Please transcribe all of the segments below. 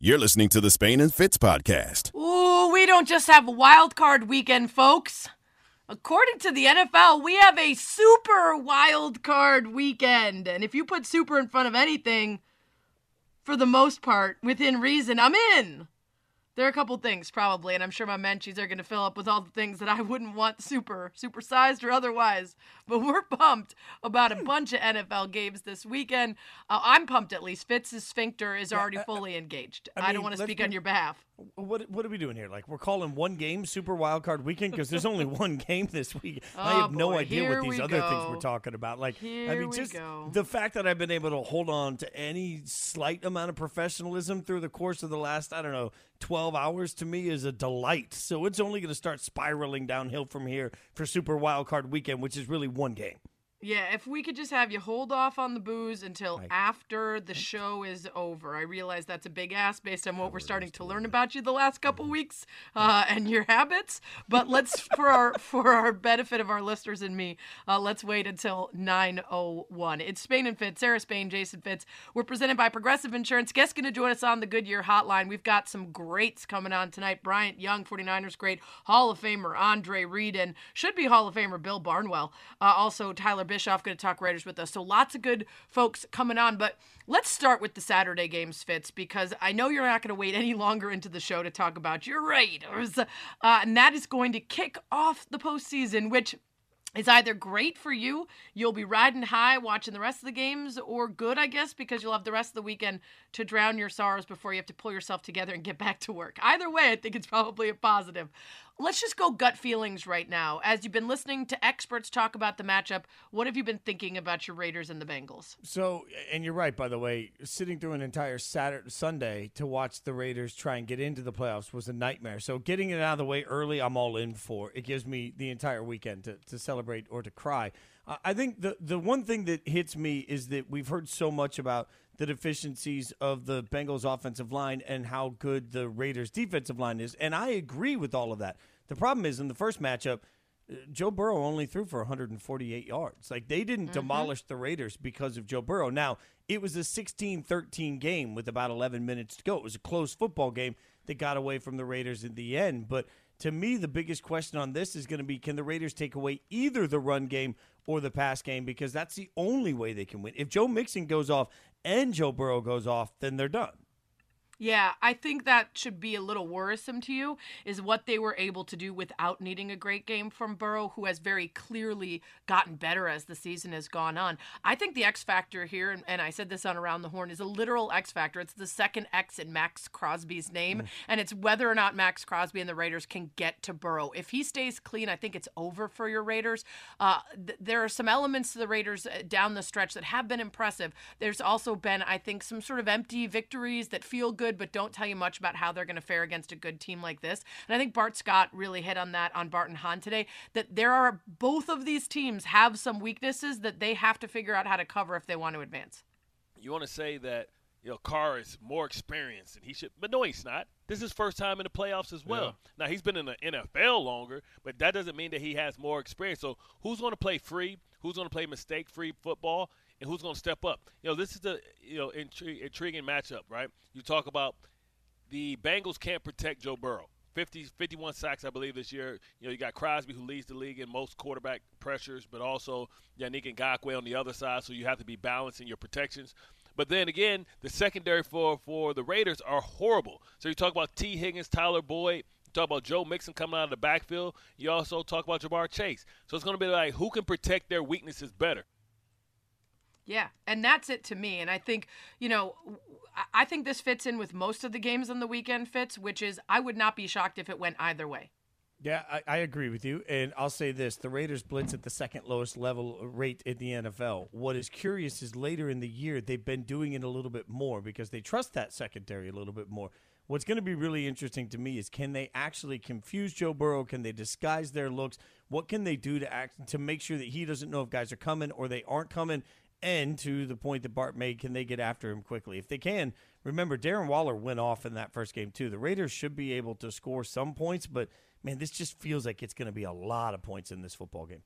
You're listening to the Spain and Fitz podcast. Ooh, we don't just have wild card weekend, folks. According to the NFL, we have a super wild card weekend. And if you put super in front of anything, for the most part, within reason, I'm in. There are a couple things probably, and I'm sure my menchies are going to fill up with all the things that I wouldn't want super, supersized or otherwise. But we're pumped about a hmm. bunch of NFL games this weekend. Uh, I'm pumped at least. Fitz's sphincter is already I- I- fully engaged. I I, don't want to speak be- on your behalf. What what are we doing here? Like we're calling one game Super Wild Card Weekend because there's only one game this week. I Oh, have no idea Here what these other things we're talking about. Like I mean, just go. the fact that I've been able to hold on to any slight amount of professionalism through the course of the last I don't know 12 hours to me is a delight. So it's only going to start spiraling downhill from here for Super Wild Card Weekend, which is really one game. Yeah, if we could just have you hold off on the booze until after the show is over. I realize that's a big ask based on what we're starting to learn about you the last couple weeks uh, and your habits. But let's, for our for our benefit of our listeners and me, uh, let's wait until 9:01. It's Spain and Fitz, Sarah Spain, Jason Fitz. We're presented by Progressive Insurance. Guest going to join us on the Goodyear Hotline. We've got some greats coming on tonight. Bryant Young, 49ers great, Hall of Famer Andre Reed, and should be Hall of Famer Bill Barnwell. Uh, also, Tyler Bischoff going to talk Raiders with us. So lots of good folks coming on. But let's start with the Saturday games, Fitz, because I know you're not going to wait any longer into the show to talk about your Raiders. Uh, and that is going to kick off the postseason, which is either great for you, you'll be riding high watching the rest of the games, or good, I guess, because you'll have the rest of the weekend to drown your sorrows before you have to pull yourself together and get back to work. Either way, I think it's probably a positive. Let's just go gut feelings right now. As you've been listening to experts talk about the matchup, what have you been thinking about your Raiders and the Bengals? So, and you're right, by the way, sitting through an entire Saturday, Sunday to watch the Raiders try and get into the playoffs was a nightmare. So, getting it out of the way early, I'm all in for. It gives me the entire weekend to, to celebrate or to cry. I think the, the one thing that hits me is that we've heard so much about the deficiencies of the Bengals offensive line and how good the Raiders defensive line is. And I agree with all of that. The problem is in the first matchup, uh, Joe Burrow only threw for 148 yards. Like they didn't demolish the Raiders because of Joe Burrow. Now, it was a 16-13 game with about 11 minutes to go. It was a close football game that got away from the Raiders in the end, but to me the biggest question on this is going to be can the Raiders take away either the run game or the pass game because that's the only way they can win. If Joe Mixon goes off and Joe Burrow goes off, then they're done. Yeah, I think that should be a little worrisome to you is what they were able to do without needing a great game from Burrow, who has very clearly gotten better as the season has gone on. I think the X factor here, and, and I said this on Around the Horn, is a literal X factor. It's the second X in Maxx Crosby's name, and it's whether or not Maxx Crosby and the Raiders can get to Burrow. If he stays clean, I think it's over for your Raiders. Uh, th- there are some elements to the Raiders uh, down the stretch that have been impressive. There's also been, I think, some sort of empty victories that feel good but don't tell you much about how they're going to fare against a good team like this. And I think Bart Scott really hit on that on Bart and Hahn today. That there are both of these teams have some weaknesses that they have to figure out how to cover if they want to advance. you want to say that you know Carr is more experienced and he should, but no, he's not. This is his first time in the playoffs as well. Now he's been in the NFL longer, but that doesn't mean that he has more experience. So who's going to play free? Who's going to play mistake-free football? And who's going to step up? You know, this is the you know intri- intriguing matchup, right? You talk about the Bengals can't protect Joe Burrow. 50, 51 sacks, I believe, this year. You know, you got Crosby, who leads the league in most quarterback pressures, but also Yannick Ngakoue on the other side, so you have to be balancing your protections. But then again, the secondary for, for the Raiders are horrible. So you talk about Tee Higgins, Tyler Boyd, you talk about Joe Mixon coming out of the backfield. You also talk about Ja'Marr Chase. So it's going to be like who can protect their weaknesses better. Yeah, and that's it to me. And I think, you know, I- think this fits in with most of the games on the weekend fits, which is I would not be shocked if it went either way. Yeah, I, I agree with you. And I'll say this the Raiders blitz at the second lowest level uh, rate in the NFL. What is curious is later in the year, they've been doing it a little bit more because they trust that secondary a little bit more. What's going to be really interesting to me is can they actually confuse Joe Burrow? Can they disguise their looks? What can they do to act to make sure that he doesn't know if guys are coming or they aren't coming? And to the point that Bart made, can they get after him quickly? If they can, remember Darren Waller went off in that first game too. The Raiders should be able to score some points, but man, this just feels like it's going to be a lot of points in this football game.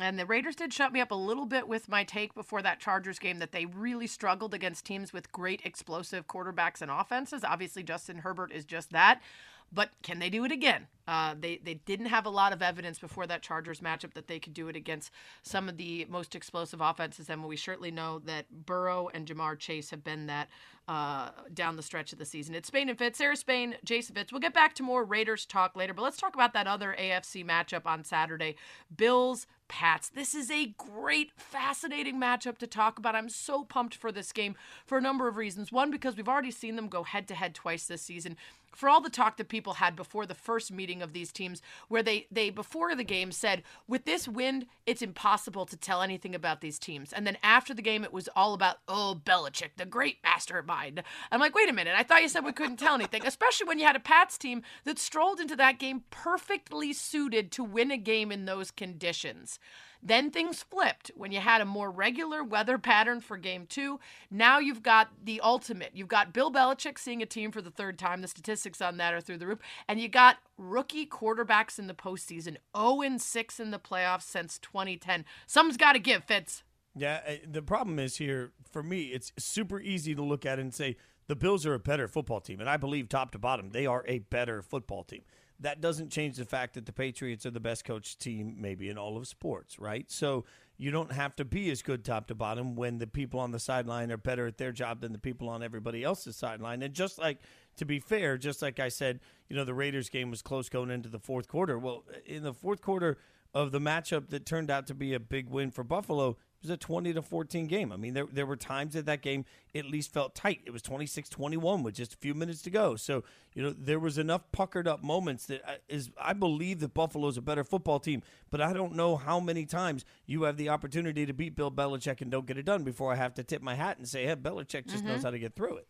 And the Raiders did shut me up a little bit with my take before that Chargers game that they really struggled against teams with great explosive quarterbacks and offenses. Obviously, Justin Herbert is just that. But can they do it again? Uh, they they didn't have a lot of evidence before that Chargers matchup that they could do it against some of the most explosive offenses, and we certainly know that Burrow and Ja'Marr Chase have been that uh, down the stretch of the season. It's Spain and Fitz, Sarah Spain, Jason Fitz. We'll get back to more Raiders talk later, but let's talk about that other AFC matchup on Saturday: Bills Pats. This is a great, fascinating matchup to talk about. I'm so pumped for this game for a number of reasons. One, because we've already seen them go head to head twice this season. For all the talk that people had before the first meeting of these teams, where they, they before the game said, with this wind, it's impossible to tell anything about these teams. And then after the game, it was all about, oh, Belichick, the great mastermind. I'm like, wait a minute, I thought you said we couldn't tell anything, especially when you had a Pats team that strolled into that game perfectly suited to win a game in those conditions. Then things flipped when you had a more regular weather pattern for game two. Now you've got the ultimate. You've got Bill Belichick seeing a team for the third time. The statistics on that are through the roof. And you got rookie quarterbacks in the postseason 0 6 in the playoffs since 2010. Something's got to give, Fitz. Yeah, uh, the problem is here for me, it's super easy to look at and say the Bills are a better football team. And I believe top to bottom, they are a better football team that doesn't change the fact that the Patriots are the best coached team maybe in all of sports, right? So you don't have to be as good top to bottom when the people on the sideline are better at their job than the people on everybody else's sideline. And just like to be fair, just like I said, you know, the Raiders game was close going into the fourth quarter. Well, in the fourth quarter of the matchup that turned out to be a big win for Buffalo, was a 20 to 14 game. I mean, there, there were times that that game at least felt tight. It was 26 21 with just a few minutes to go. So, you know, there was enough puckered up moments that uh, is, I believe that Buffalo's a better football team, but I don't know how many times you have the opportunity to beat Bill Belichick and don't get it done before I have to tip my hat and say, hey, Belichick just mm-hmm. knows how to get through it.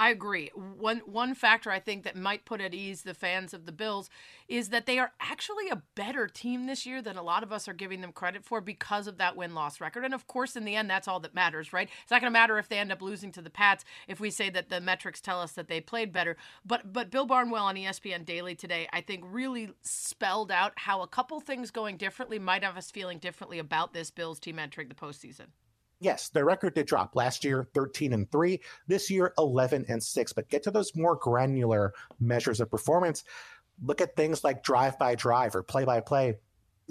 I agree. One one factor I think that might put at ease the fans of the Bills is that they are actually a better team this year than a lot of us are giving them credit for because of that win loss record. And of course, in the end, that's all that matters, right? It's not going to matter if they end up losing to the Pats if we say that the metrics tell us that they played better. But but Bill Barnwell on ESPN Daily today, I think, really spelled out how a couple things going differently might have us feeling differently about this Bills team entering the postseason yes, their record did drop last year, 13 and 3, this year 11 and 6. But get to those more granular measures of performance. Look at things like drive by drive or play by play.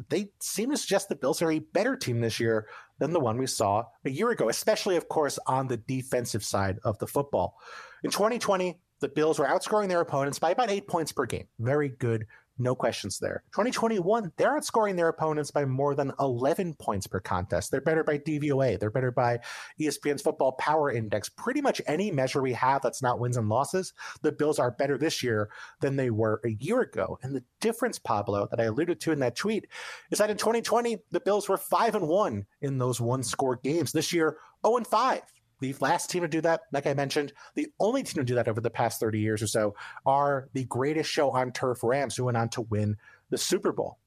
They seem to suggest the Bills are a better team this year than the one we saw a year ago, especially, of course, on the defensive side of the football. In 2020, the Bills were outscoring their opponents by about eight points per game. Very good no questions there. 2021, they're outscoring their opponents by more than 11 points per contest. They're better by DVOA. They're better by ESPN's Football Power Index. Pretty much any measure we have that's not wins and losses, the Bills are better this year than they were a year ago. And the difference, Pablo, that I alluded to in that tweet, is that in 2020, the Bills were 5 and 1 in those one score games. This year, 0 and 5 the last team to do that, like I mentioned, the only team to do that over the past 30 years or so are the greatest show on turf Rams who went on to win the Super Bowl.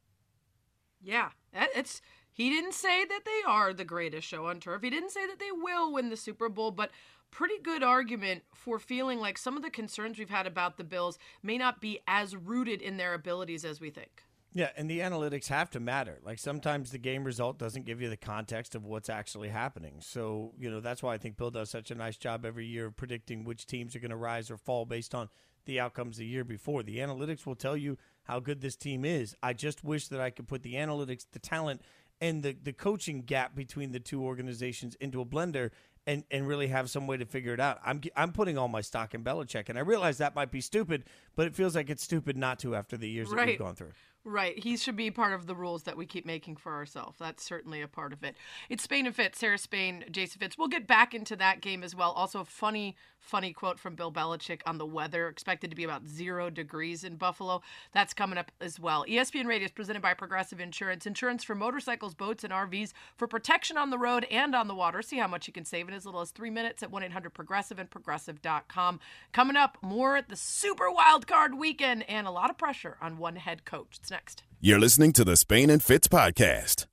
Yeah, it's he didn't say that they are the greatest show on turf. He didn't say that they will win the Super Bowl, but pretty good argument for feeling like some of the concerns we've had about the Bills may not be as rooted in their abilities as we think. Yeah, and the analytics have to matter. Like sometimes the game result doesn't give you the context of what's actually happening. So, you know, that's why I think Bill does such a nice job every year of predicting which teams are going to rise or fall based on the outcomes the year before. The analytics will tell you how good this team is. I just wish that I could put the analytics, the talent, and the, the coaching gap between the two organizations into a blender and, and really have some way to figure it out. I'm I'm putting all my stock in Belichick, and I realize that might be stupid, but it feels like it's stupid not to after the years right. that we've gone through. Right. He should be part of the rules that we keep making for ourselves. That's certainly a part of it. It's Spain and Fitz, Sarah Spain, Jason Fitz. We'll get back into that game as well. Also, funny, funny quote from Bill Belichick on the weather, expected to be about zero degrees in Buffalo. That's coming up as well. ESPN Radio is presented by Progressive Insurance. Insurance for motorcycles, boats, and RVs for protection on the road and on the water. See how much you can save in as little as three minutes at 1 800 Progressive and Progressive.com. Coming up, more at the Super Wild Card weekend and a lot of pressure on one head coach. It's next. You're listening to the Spain and Fitz podcast.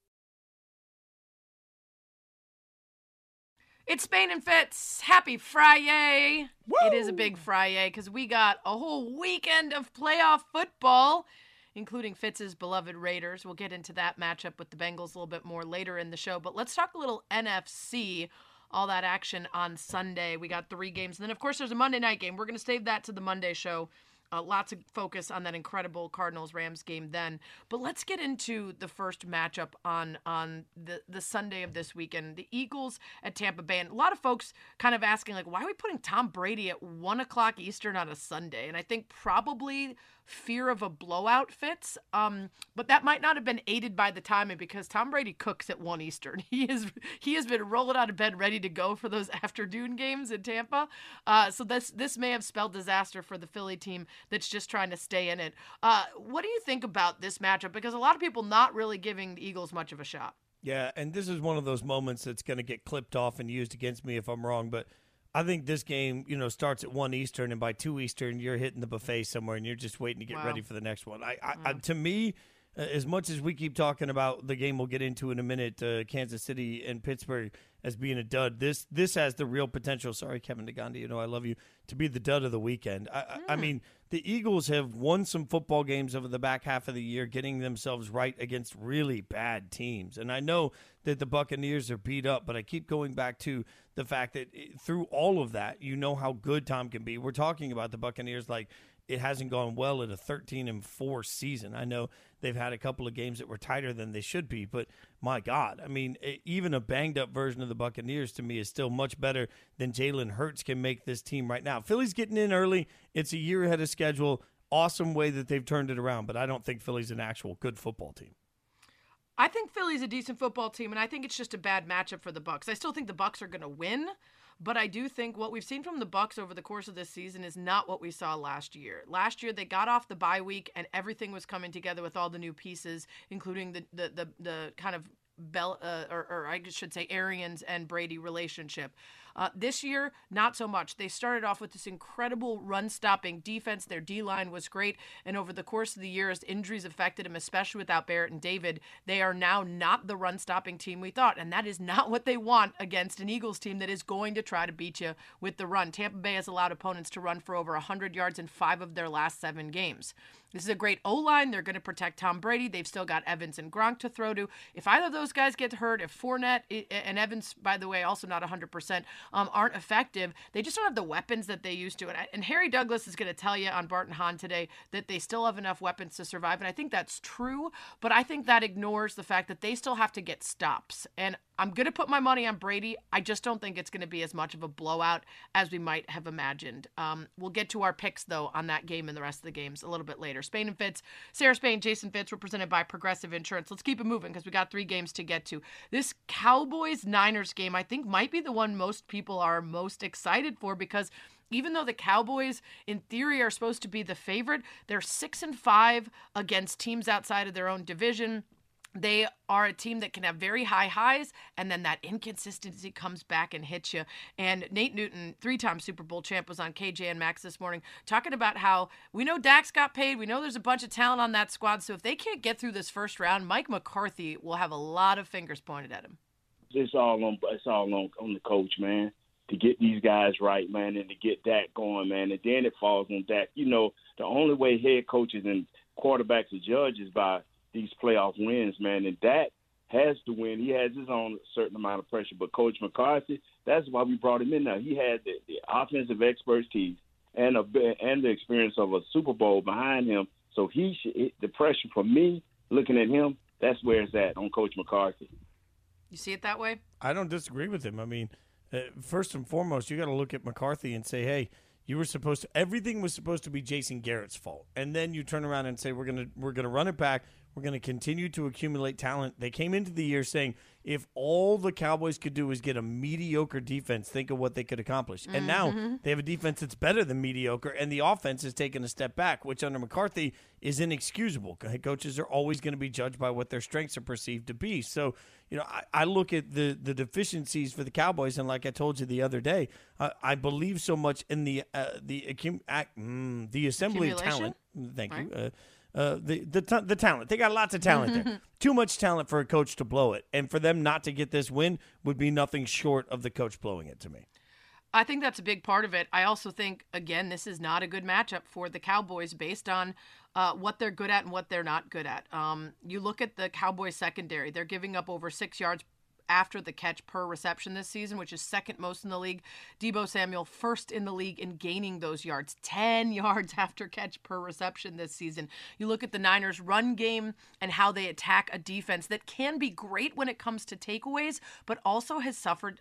It's Spain and Fitz. Happy Friday. Woo! It is a big Friday because we got a whole weekend of playoff football including Fitz's beloved Raiders. We'll get into that matchup with the Bengals a little bit more later in the show. But let's talk a little NFC all that action on Sunday. We got three games. And then, of course, there's a Monday night game. We're going to save that to the Monday show. Uh, lots of focus on that incredible Cardinals Rams game then. But let's get into the first matchup on on the the Sunday of this weekend. The Eagles at Tampa Bay, and a lot of folks kind of asking like, why are we putting Tom Brady at one o'clock Eastern on a Sunday? And I think probably fear of a blowout fits. Um, but that might not have been aided by the timing because Tom Brady cooks at one Eastern. He is he has been rolling out of bed ready to go for those afternoon games in Tampa. Uh, so this this may have spelled disaster for the Philly team that's just trying to stay in it. Uh, what do you think about this matchup? Because a lot of people not really giving the Eagles much of a shot. Yeah, and this is one of those moments that's going to get clipped off and used against me if I'm wrong, but I think this game, you know, starts at one Eastern, and by two Eastern, you're hitting the buffet somewhere, and you're just waiting to get wow. ready for the next one. I, I, I, to me, uh, as much as we keep talking about the game, we'll get into in a minute, uh, Kansas City and Pittsburgh as being a dud. This this has the real potential. Sorry, Kevin Negandhi, you know I love you. To be the dud of the weekend. I, mm. I mean, the Eagles have won some football games over the back half of the year, getting themselves right against really bad teams. And I know that the Buccaneers are beat up, but I keep going back to the fact that eh, through all of that, you know how good Tom can be. We're talking about the Buccaneers like it hasn't gone well at a 13 and 4 season. I know they've had a couple of games that were tighter than they should be, but my God, I mean, even a banged up version of the Buccaneers to me is still much better than Jalen Hurts can make this team right now. Philly's getting in early. It's a year ahead of schedule. Awesome way that they've turned it around, but I don't think Philly's an actual good football team. I think Philly's a decent football team, and I think it's just a bad matchup for the Bucks. I still think the Bucks are going to win, but I do think what we've seen from the Bucks over the course of this season is not what we saw last year. Last year they got off the bye week and everything was coming together with all the new pieces, including the the the, the kind of Bell, uh, or, or, I should say Arians and Brady relationship. Uh, this year, not so much. They started off with this incredible run stopping defense. Their D line was great. And over the course of the year, as injuries affected them, especially without Barrett and David, they are now not the run stopping team we thought. And that is not what they want against an Eagles team that is going to try to beat you with the run. Tampa Bay has allowed opponents to run for over 100 yards in five of their last seven games. This is a great O line. They're going to protect Tom Brady. They've still got Evans and Gronk to throw to. If either of those guys get hurt, if Fournette and Evans, by the way, also not 100%, um, aren't effective, they just don't have the weapons that they used to. And, and Harry Douglas is going to tell you on Bart and Hahn today that they still have enough weapons to survive. And I think that's true, but I think that ignores the fact that they still have to get stops. And I'm going to put my money on Brady. I just don't think it's going to be as much of a blowout as we might have imagined. Um, we'll get to our picks, though, on that game and the rest of the games a little bit later. Spain and Fitz, Sarah Spain, Jason Fitz, represented by Progressive Insurance. Let's keep it moving because we got three games to get to. This Cowboys Niners game, I think, might be the one most people are most excited for because even though the Cowboys in theory are supposed to be the favorite, they're 6 and 5 against teams outside of their own division. They are a team that can have very high highs, and then that inconsistency comes back and hits you. And Nate Newton, three time Super Bowl champ, was on KJ and Max this morning talking about how we know Dax got paid. We know there's a bunch of talent on that squad. So if they can't get through this first round, Mike McCarthy will have a lot of fingers pointed at him. It's all on. It's all on on the coach, man, to get these guys right, man, and to get that going, man. And then it falls on Dak. You know, the only way head coaches and quarterbacks are judged is by these playoff wins, man. And Dak has to win. He has his own certain amount of pressure. But Coach McCarthy, that's why we brought him in now. He had the, the offensive expertise and a and the experience of a Super Bowl behind him. So he should, the pressure for me looking at him, that's where it's at on Coach McCarthy. You see it that way? I don't disagree with him. I mean, uh, first and foremost, you got to look at McCarthy and say, hey. You were supposed to. Everything was supposed to be Jason Garrett's fault, and then you turn around and say we're gonna we're gonna run it back. We're going to continue to accumulate talent. They came into the year saying if all the Cowboys could do is get a mediocre defense, think of what they could accomplish. Mm-hmm. And now mm-hmm. they have a defense that's better than mediocre, and the offense has taken a step back, which under McCarthy is inexcusable. Head coaches are always going to be judged by what their strengths are perceived to be. So, you know, I, I look at the the deficiencies for the Cowboys, and like I told you the other day, I, I believe so much in the uh, the accum- mm, the assembly of talent. Thank right. you. Uh, uh, the the t- the talent. They got lots of talent there. Too much talent for a coach to blow it, and for them not to get this win would be nothing short of the coach blowing it to me. I think that's a big part of it. I also think, again, this is not a good matchup for the Cowboys based on uh, what they're good at and what they're not good at. Um, you look at the Cowboys secondary; they're giving up over six yards after the catch per reception this season, which is second most in the league. Deebo Samuel first in the league in gaining those yards, 10 yards after catch per reception this season. You look at the Niners' run game and how they attack a defense that can be great when it comes to takeaways, but also has suffered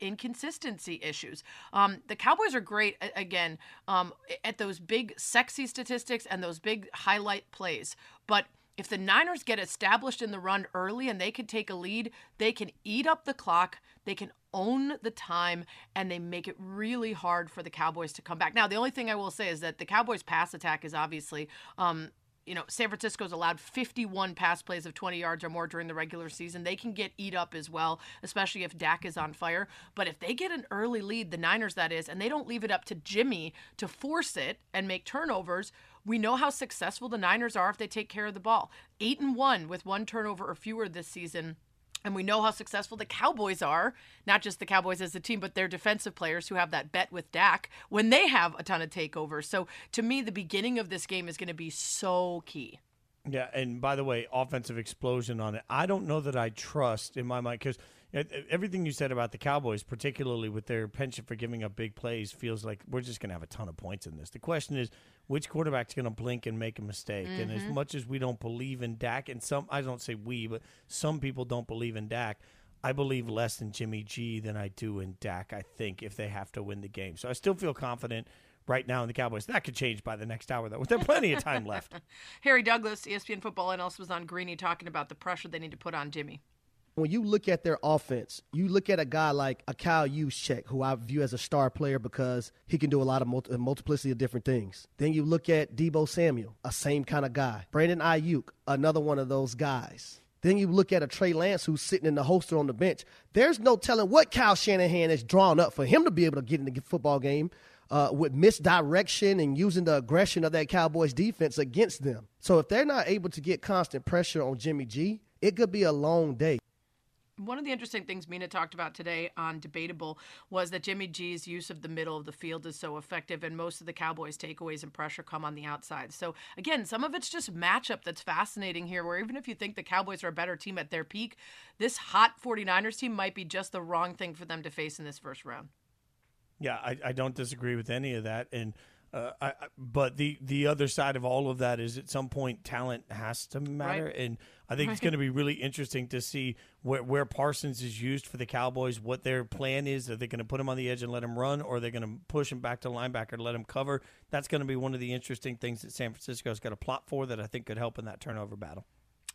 inconsistency issues. Um, the Cowboys are great, again, um, at those big, sexy statistics and those big highlight plays, but if the Niners get established in the run early and they can take a lead, they can eat up the clock, they can own the time, and they make it really hard for the Cowboys to come back. Now, the only thing I will say is that the Cowboys' pass attack is obviously. Um, you know, San Francisco's allowed 51 pass plays of 20 yards or more during the regular season. They can get eat up as well, especially if Dak is on fire. But if they get an early lead, the Niners that is, and they don't leave it up to Jimmy to force it and make turnovers, we know how successful the Niners are if they take care of the ball. Eight and one with one turnover or fewer this season. And we know how successful the Cowboys are, not just the Cowboys as a team, but their defensive players who have that bet with Dak when they have a ton of takeovers. So to me, the beginning of this game is going to be so key. Yeah, and by the way, offensive explosion on it. I don't know that I trust in my mind because everything you said about the Cowboys, particularly with their penchant for giving up big plays, feels like we're just going to have a ton of points in this. The question is, which quarterback's going to blink and make a mistake? Mm-hmm. And as mm-hmm. much as we don't believe in Dak, and some I don't say we, but some people don't believe in Dak. I believe less in Jimmy G than I do in Dak. I think if they have to win the game, so I still feel confident right now in the Cowboys. That could change by the next hour, though. There's plenty of time left. Harry Douglas, ESPN football analyst, was on Greeny talking about the pressure they need to put on Jimmy when you look at their offense, you look at a guy like a Kyle Juszczyk, who I view as a star player because he can do a lot of multi- multiplicity of different things. Then you look at Deebo Samuel, a same kind of guy. Brandon Aiyuk, another one of those guys. Then you look at a Trey Lance who's sitting in the holster on the bench. There's no telling what Kyle Shanahan has drawn up for him to be able to get in the football game uh, with misdirection and using the aggression of that Cowboys defense against them. So if they're not able to get constant pressure on Jimmy G, it could be a long day. One of the interesting things Mina talked about today on Debatable was that Jimmy G's use of the middle of the field is so effective, and most of the Cowboys' takeaways and pressure come on the outside. So, again, some of it's just matchup that's fascinating here, where even if you think the Cowboys are a better team at their peak, this hot 49ers team might be just the wrong thing for them to face in this first round. Yeah, I, I don't disagree with any of that. And uh, I, but the the other side of all of that is at some point talent has to matter, right. and I think right. it's going to be really interesting to see where where Parsons is used for the Cowboys, what their plan is. Are they going to put him on the edge and let him run, or are they going to push him back to linebacker let him cover? That's going to be one of the interesting things that San Francisco's got a plot for that I think could help in that turnover battle.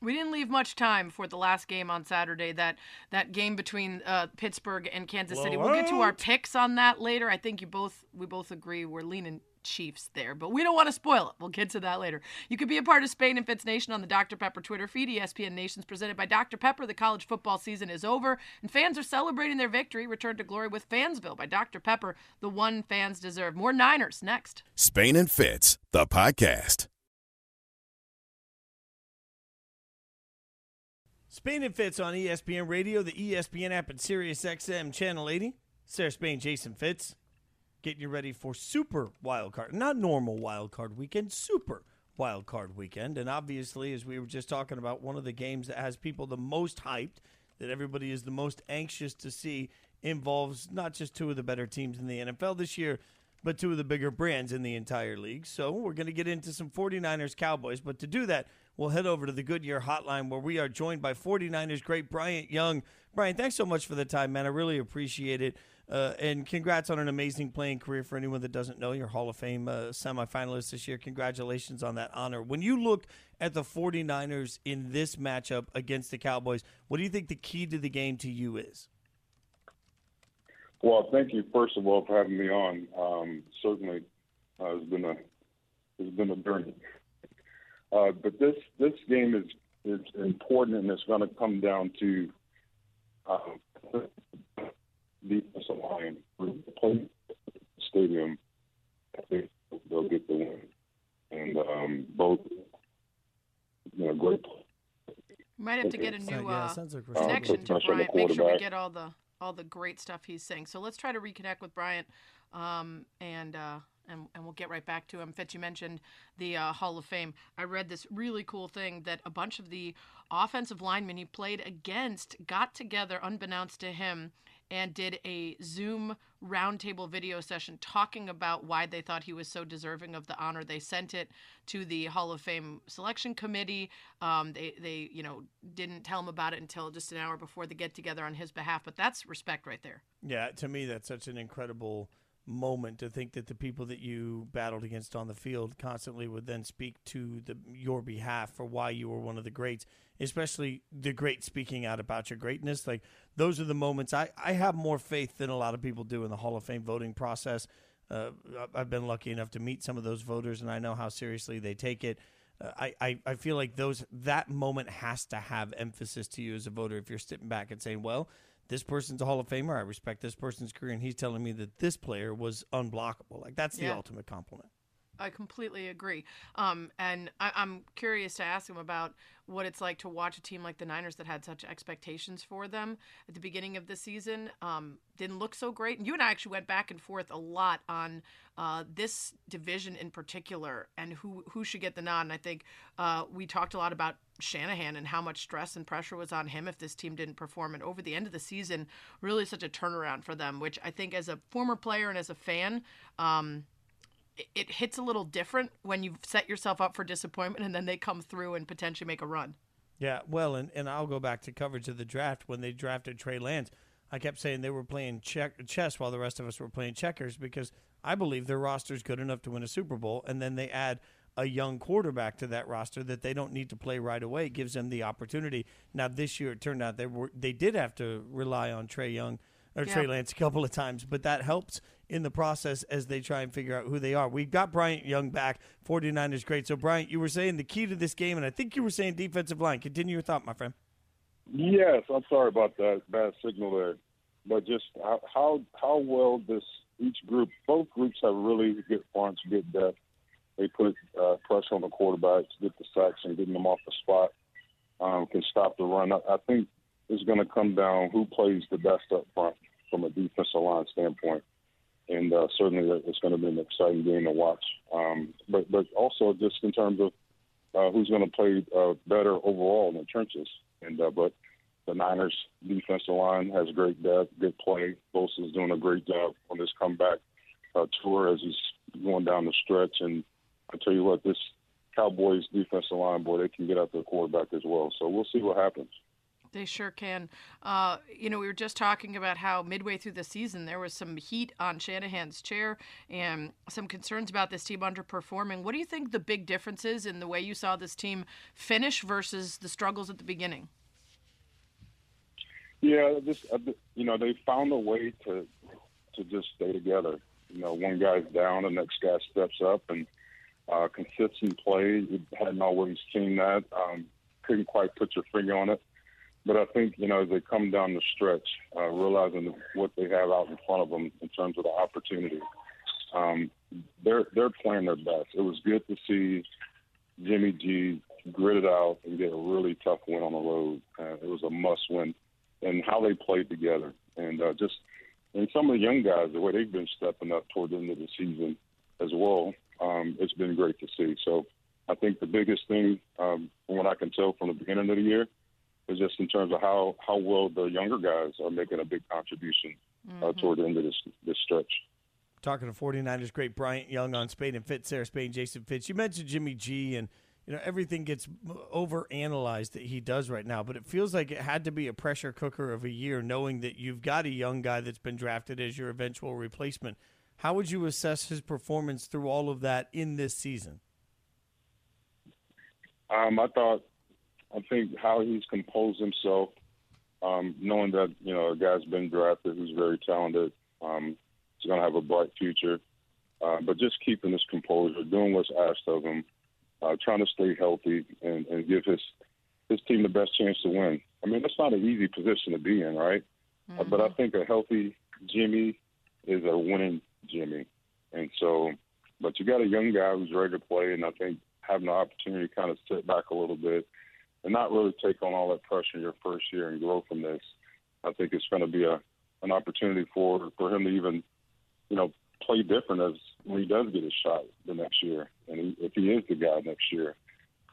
We didn't leave much time for the last game on Saturday. That that game between uh, Pittsburgh and Kansas Blow City. We'll get to our picks on that later. I think you both we both agree we're leaning Chiefs there, but we don't want to spoil it. We'll get to that later. You can be a part of Spain and Fitz Nation on the Dr. Pepper Twitter feed. ESPN Nation's presented by Dr. Pepper. The college football season is over, and fans are celebrating their victory. Return to glory with Fansville by Dr. Pepper, the one fans deserve. More Niners next. Spain and Fitz, the podcast. Spain and Fitz on ESPN Radio, the ESPN app, and Sirius XM Channel 80. Sarah Spain, Jason Fitz getting you ready for super wild card, not normal wild card weekend, super wild card weekend. And obviously, as we were just talking about, one of the games that has people the most hyped, that everybody is the most anxious to see, involves not just two of the better teams in the NFL this year, but two of the bigger brands in the entire league. So we're going to get into some 49ers Cowboys. But to do that, we'll head over to the Goodyear Hotline where we are joined by 49ers great Bryant Young. Brian, thanks so much for the time, man. I really appreciate it. Uh, and congrats on an amazing playing career for anyone that doesn't know. You're Hall of Fame uh, semifinalist this year. Congratulations on that honor. When you look at the 49ers in this matchup against the Cowboys, what do you think the key to the game to you is? Well, thank you first of all for having me on. Um, certainly, uh, it's been a it's been a journey. Uh, but this this game is is important, and it's going to come down to uh, defensive line play stadium, I think they'll get the win. And um, both, you know, great. Might have to get a new uh, connection to Brian. Make sure we get all the all the great stuff he's saying. So let's try to reconnect with Bryant, um, and uh, and and we'll get right back to him. Fitz, you mentioned the uh, Hall of Fame. I read this really cool thing that a bunch of the offensive linemen he played against got together, unbeknownst to him, and did a Zoom roundtable video session talking about why they thought he was so deserving of the honor. They sent it to the Hall of Fame selection committee. Um, they, they, you know, didn't tell him about it until just an hour before the get together on his behalf. But that's respect right there. Yeah, to me, that's such an incredible moment to think that the people that you battled against on the field constantly would then speak to the, your behalf for why you were one of the greats, especially the great speaking out about your greatness. Like those are the moments I, I have more faith than a lot of people do in the Hall of Fame voting process. Uh, I've been lucky enough to meet some of those voters, and I know how seriously they take it. Uh, I, I, I feel like those that moment has to have emphasis to you as a voter if you're sitting back and saying, well, this person's a Hall of Famer. I respect this person's career, and he's telling me that this player was unblockable. Like that's the ultimate compliment. I completely agree. Um, and I, I'm curious to ask him about what it's like to watch a team like the Niners that had such expectations for them at the beginning of the season. Um, didn't look so great. And you and I actually went back and forth a lot on uh, this division in particular and who who should get the nod. And I think uh, we talked a lot about Shanahan and how much stress and pressure was on him if this team didn't perform. And over the end of the season, really such a turnaround for them, which I think as a former player and as a fan, um, it- it hits a little different when you've set yourself up for disappointment and then they come through and potentially make a run. Yeah, well, and, and I'll go back to coverage of the draft when they drafted Trey Lance. I kept saying they were playing check, chess while the rest of us were playing checkers because I believe their roster is good enough to win a Super Bowl, and then they add a young quarterback to that roster that they don't need to play right away. It gives them the opportunity. Now this year it turned out they were they did have to rely on Trey Young or Yeah. Trey Lance a couple of times, but that helps in the process as they try and figure out who they are. We've got Bryant Young back. 49ers great. So Bryant, you were saying the key to this game, and I think you were saying defensive line. Continue your thought, my friend. Yes, I'm sorry about that bad signal there, but just how how, how well this each group, both groups have really good fronts, good depth. They put uh, pressure on the quarterbacks, get the sacks, and getting them off the spot. Um, can stop the run. I, I think it's going to come down who plays the best up front from a defensive line standpoint, and uh, certainly it's going to be an exciting game to watch. Um, but but also just in terms of uh, who's going to play uh, better overall in the trenches. And uh, but the Niners defensive line has great depth, good play. Bosa's doing a great job on this comeback uh, tour as he's going down the stretch. And I tell you what, this Cowboys defensive line, boy, they can get out the quarterback as well. So we'll see what happens. They sure can. Uh, you know, we were just talking about how midway through the season there was some heat on Shanahan's chair and some concerns about this team underperforming. What do you think the big difference is in the way you saw this team finish versus the struggles at the beginning? Yeah, just uh, you know, they found a way to to just stay together. You know, one guy's down, the next guy steps up, and uh, consistent play. You hadn't always seen that. Um, couldn't quite put your finger on it, but I think you know as they come down the stretch, uh, realizing what they have out in front of them in terms of the opportunity, um, they're they're playing their best. It was good to see Jimmy G grit it out and get a really tough win on the road. Uh, it was a must win and how they played together, and uh, just and some of the young guys, the way they've been stepping up toward the end of the season as well. Um, it's been great to see. So I think the biggest thing, um, from what I can tell from the beginning of the year, is just in terms of how how well the younger guys are making a big contribution uh, toward the end of this this stretch. Talking to 49ers great Bryant Young on Spain and Fitz, Sarah Spain, and Jason Fitz. You mentioned Jimmy G, and you know everything gets over analyzed that he does right now, but it feels like it had to be a pressure cooker of a year, knowing that you've got a young guy that's been drafted as your eventual replacement. How would you assess his performance through all of that in this season? Um, I thought, I think how he's composed himself, um, knowing that you know a guy's been drafted who's very talented, um, he's going to have a bright future, uh, but just keeping his composure, doing what's asked of him, uh, trying to stay healthy and, and give his his team the best chance to win. I mean, that's not an easy position to be in, right? Uh, but I think a healthy Jimmy is a winning Jimmy, and so, but you got a young guy who's ready to play, and I think having the opportunity to kind of sit back a little bit and not really take on all that pressure your first year and grow from this. I think it's going to be a, an opportunity for for him to even, you know, play different as when he does get his shot the next year, and he, if he is the guy next year.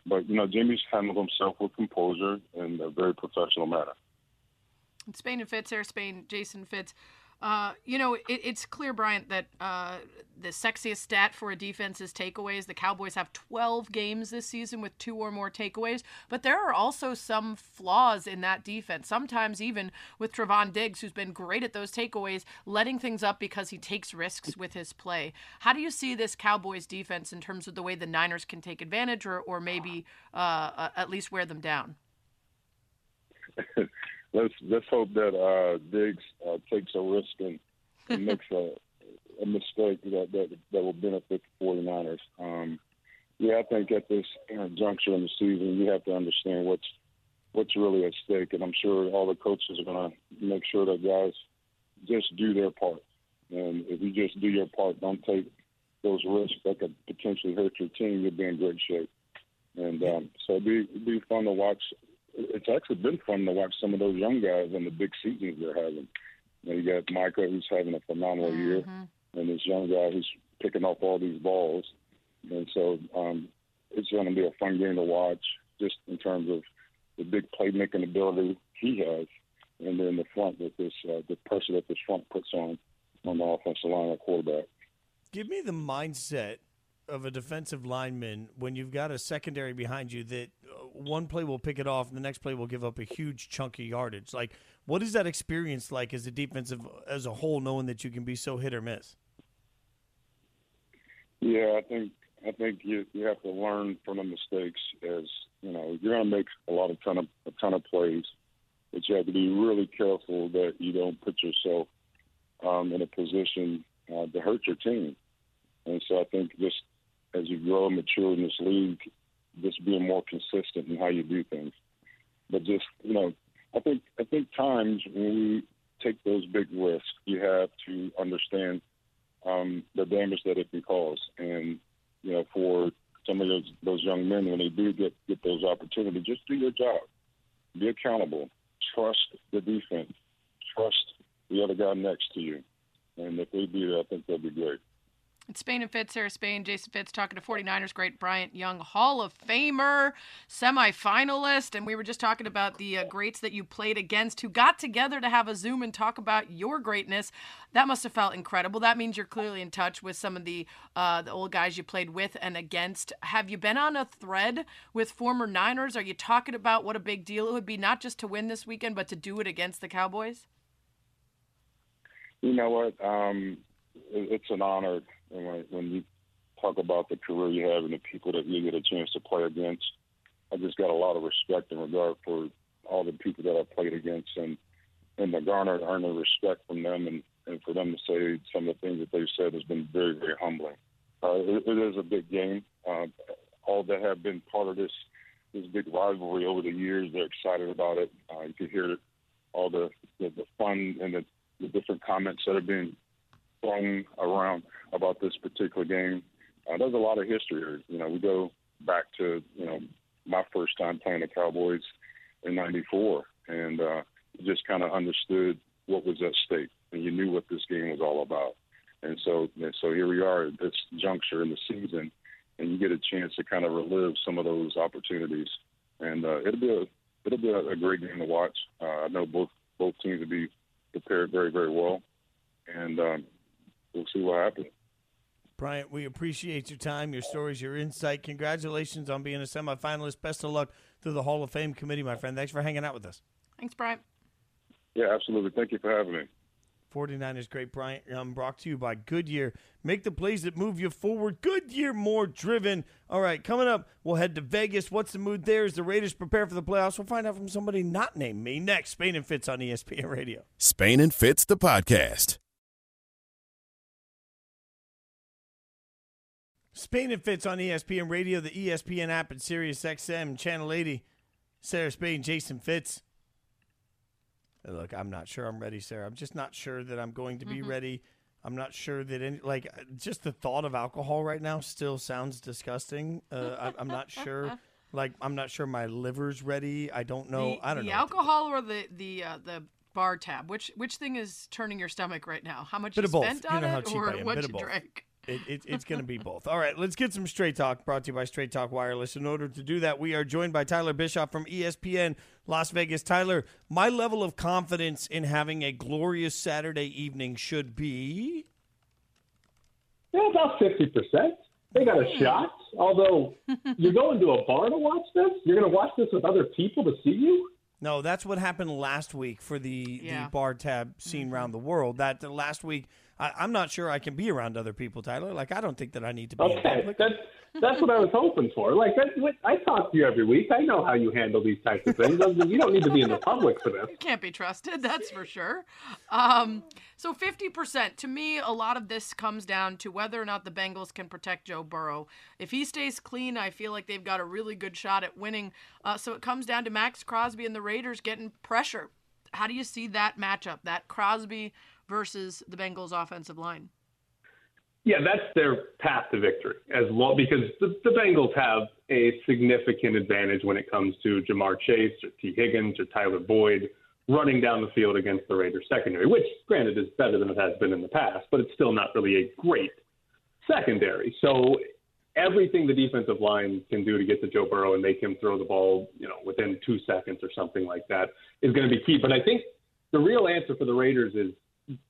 But you know, Jimmy's handled himself with composure in a very professional manner. Spain and Fitz, Air Spain, Jason Fitz. Uh, you know, it, it's clear, Bryant, that uh, the sexiest stat for a defense is takeaways. The Cowboys have 12 games this season with two or more takeaways, but there are also some flaws in that defense. Sometimes, even with Trevon Diggs, who's been great at those takeaways, letting things up because he takes risks with his play. How do you see this Cowboys defense in terms of the way the Niners can take advantage or, or maybe uh, uh at least wear them down? let's let's hope that uh, Diggs uh, takes a risk and, and makes a, a mistake that, that that will benefit the 49ers. Um, yeah, I think at this juncture in the season, you have to understand what's what's really at stake, and I'm sure all the coaches are going to make sure that guys just do their part. And if you just do your part, don't take those risks that could potentially hurt your team, you'll be in great shape. And um, so it'd be, it'd be fun to watch it's actually been fun to watch some of those young guys and the big seasons they're having. You, know, you got Micah who's having a phenomenal mm-hmm. year, and this young guy who's picking up all these balls. And so um, it's going to be a fun game to watch, just in terms of the big playmaking ability he has, and then the front with this uh, the pressure that this front puts on on the offensive line at quarterback. Give me the mindset of a defensive lineman when you've got a secondary behind you that uh, one play will pick it off and the next play will give up a huge chunk of yardage. Like, what is that experience like as a defensive as a whole, knowing that you can be so hit or miss? Yeah, I think I think you you have to learn from the mistakes. As you know, you're going to make a lot of ton of a ton of plays, but you have to be really careful that you don't put yourself um, in a position uh, to hurt your team. And so I think just as you grow and mature in this league, just being more consistent in how you do things. But just you know, I think I think times when we take those big risks, you have to understand um, the damage that it can cause. And you know, for some of those those young men, when they do get get those opportunities, just do your job, be accountable, trust the defense, trust the other guy next to you, and if they do that, I think they'll be great. It's Spain and Fitz, Sarah Spain, Jason Fitz talking to 49ers great Bryant Young, Hall of Famer, semifinalist. And we were just talking about the uh, greats that you played against who got together to have a Zoom and talk about your greatness. That must have felt incredible. That means you're clearly in touch with some of the, uh, the old guys you played with and against. Have you been on a thread with former Niners? Are you talking about what a big deal it would be, not just to win this weekend, but to do it against the Cowboys? You know what? Um, it's an honor and when, when you talk about the career you have and the people that you get a chance to play against, I just got a lot of respect and regard for all the people that I've played against, and and the garner earn the respect from them, and and for them to say some of the things that they've said has been very very humbling. Uh, it, it is a big game. Uh, all that have been part of this this big rivalry over the years, they're excited about it. Uh, you can hear all the, the the fun and the, the different comments that are being thrown around about this particular game. Uh, there's a lot of history here. You know, we go back to you know my first time playing the Cowboys in '94, and uh, just kind of understood what was at stake, and you knew what this game was all about. And so, and so here we are at this juncture in the season, and you get a chance to kind of relive some of those opportunities. And uh, it'll be a it'll be a, a great game to watch. Uh, I know both both teams will be prepared very very well, and um, we'll see what happens. Bryant, we appreciate your time, your stories, your insight. Congratulations on being a semifinalist. Best of luck through the Hall of Fame committee, my friend. Thanks for hanging out with us. Thanks, Bryant. Yeah, absolutely. Thank you for having me. 49ers great Bryant um, brought to you by Goodyear. Make the plays that move you forward. Goodyear more driven. All right, coming up, we'll head to Vegas. What's the mood there as the Raiders prepare for the playoffs? We'll find out from somebody not named me next. Spain and Fitz on ESPN Radio. Spain and Fitz, the podcast. Spain and Fitz on ESPN Radio, the ESPN app, and Sirius XM, Channel 80. Sarah Spain, Jason Fitz. Look, I'm not sure I'm ready, Sarah. I'm just not sure that I'm going to be mm-hmm. ready. I'm not sure that any, like, just the thought of alcohol right now still sounds disgusting. Uh, I, am not sure. Like, I'm not sure my liver's ready. I don't know. The, I don't the know. The alcohol or the the uh, the bar tab? Which which thing is turning your stomach right now? How much Bit you of both. spent You on know it, or what you drank? It, it, it's going to be both. All right, let's get some Straight Talk brought to you by Straight Talk Wireless. In order to do that, we are joined by Tyler Bischoff from ESPN Las Vegas. Tyler, my level of confidence in having a glorious Saturday evening should be. Yeah, about fifty percent. They got a shot. Although you're going to a bar to watch this, you're going to watch this with other people to see you. No, that's what happened last week for the, Yeah. the bar tab scene mm-hmm. around the world. That the last week, I, I'm not sure I can be around other people, Tyler. Like, I don't think that I need to be Okay, public. that's that's what I was hoping for. Like that's what I talk to you every week. I know how you handle these types of things. You don't need to be in the public for this. You can't be trusted, that's for sure. Um, so 50%, to me, a lot of this comes down to whether or not the Bengals can protect Joe Burrow. If he stays clean, I feel like they've got a really good shot at winning. Uh, so it comes down to Maxx Crosby and the Raiders getting pressure. How do you see that matchup, that Crosby versus the Bengals offensive line? Yeah, that's their path to victory as well because the, the Bengals have a significant advantage when it comes to Ja'Marr Chase or Tee Higgins or Tyler Boyd running down the field against the Raiders secondary, which granted is better than it has been in the past, but it's still not really a great secondary. So everything the defensive line can do to get to Joe Burrow and make him throw the ball, you know, within two seconds or something like that is going to be key. But I think the real answer for the Raiders is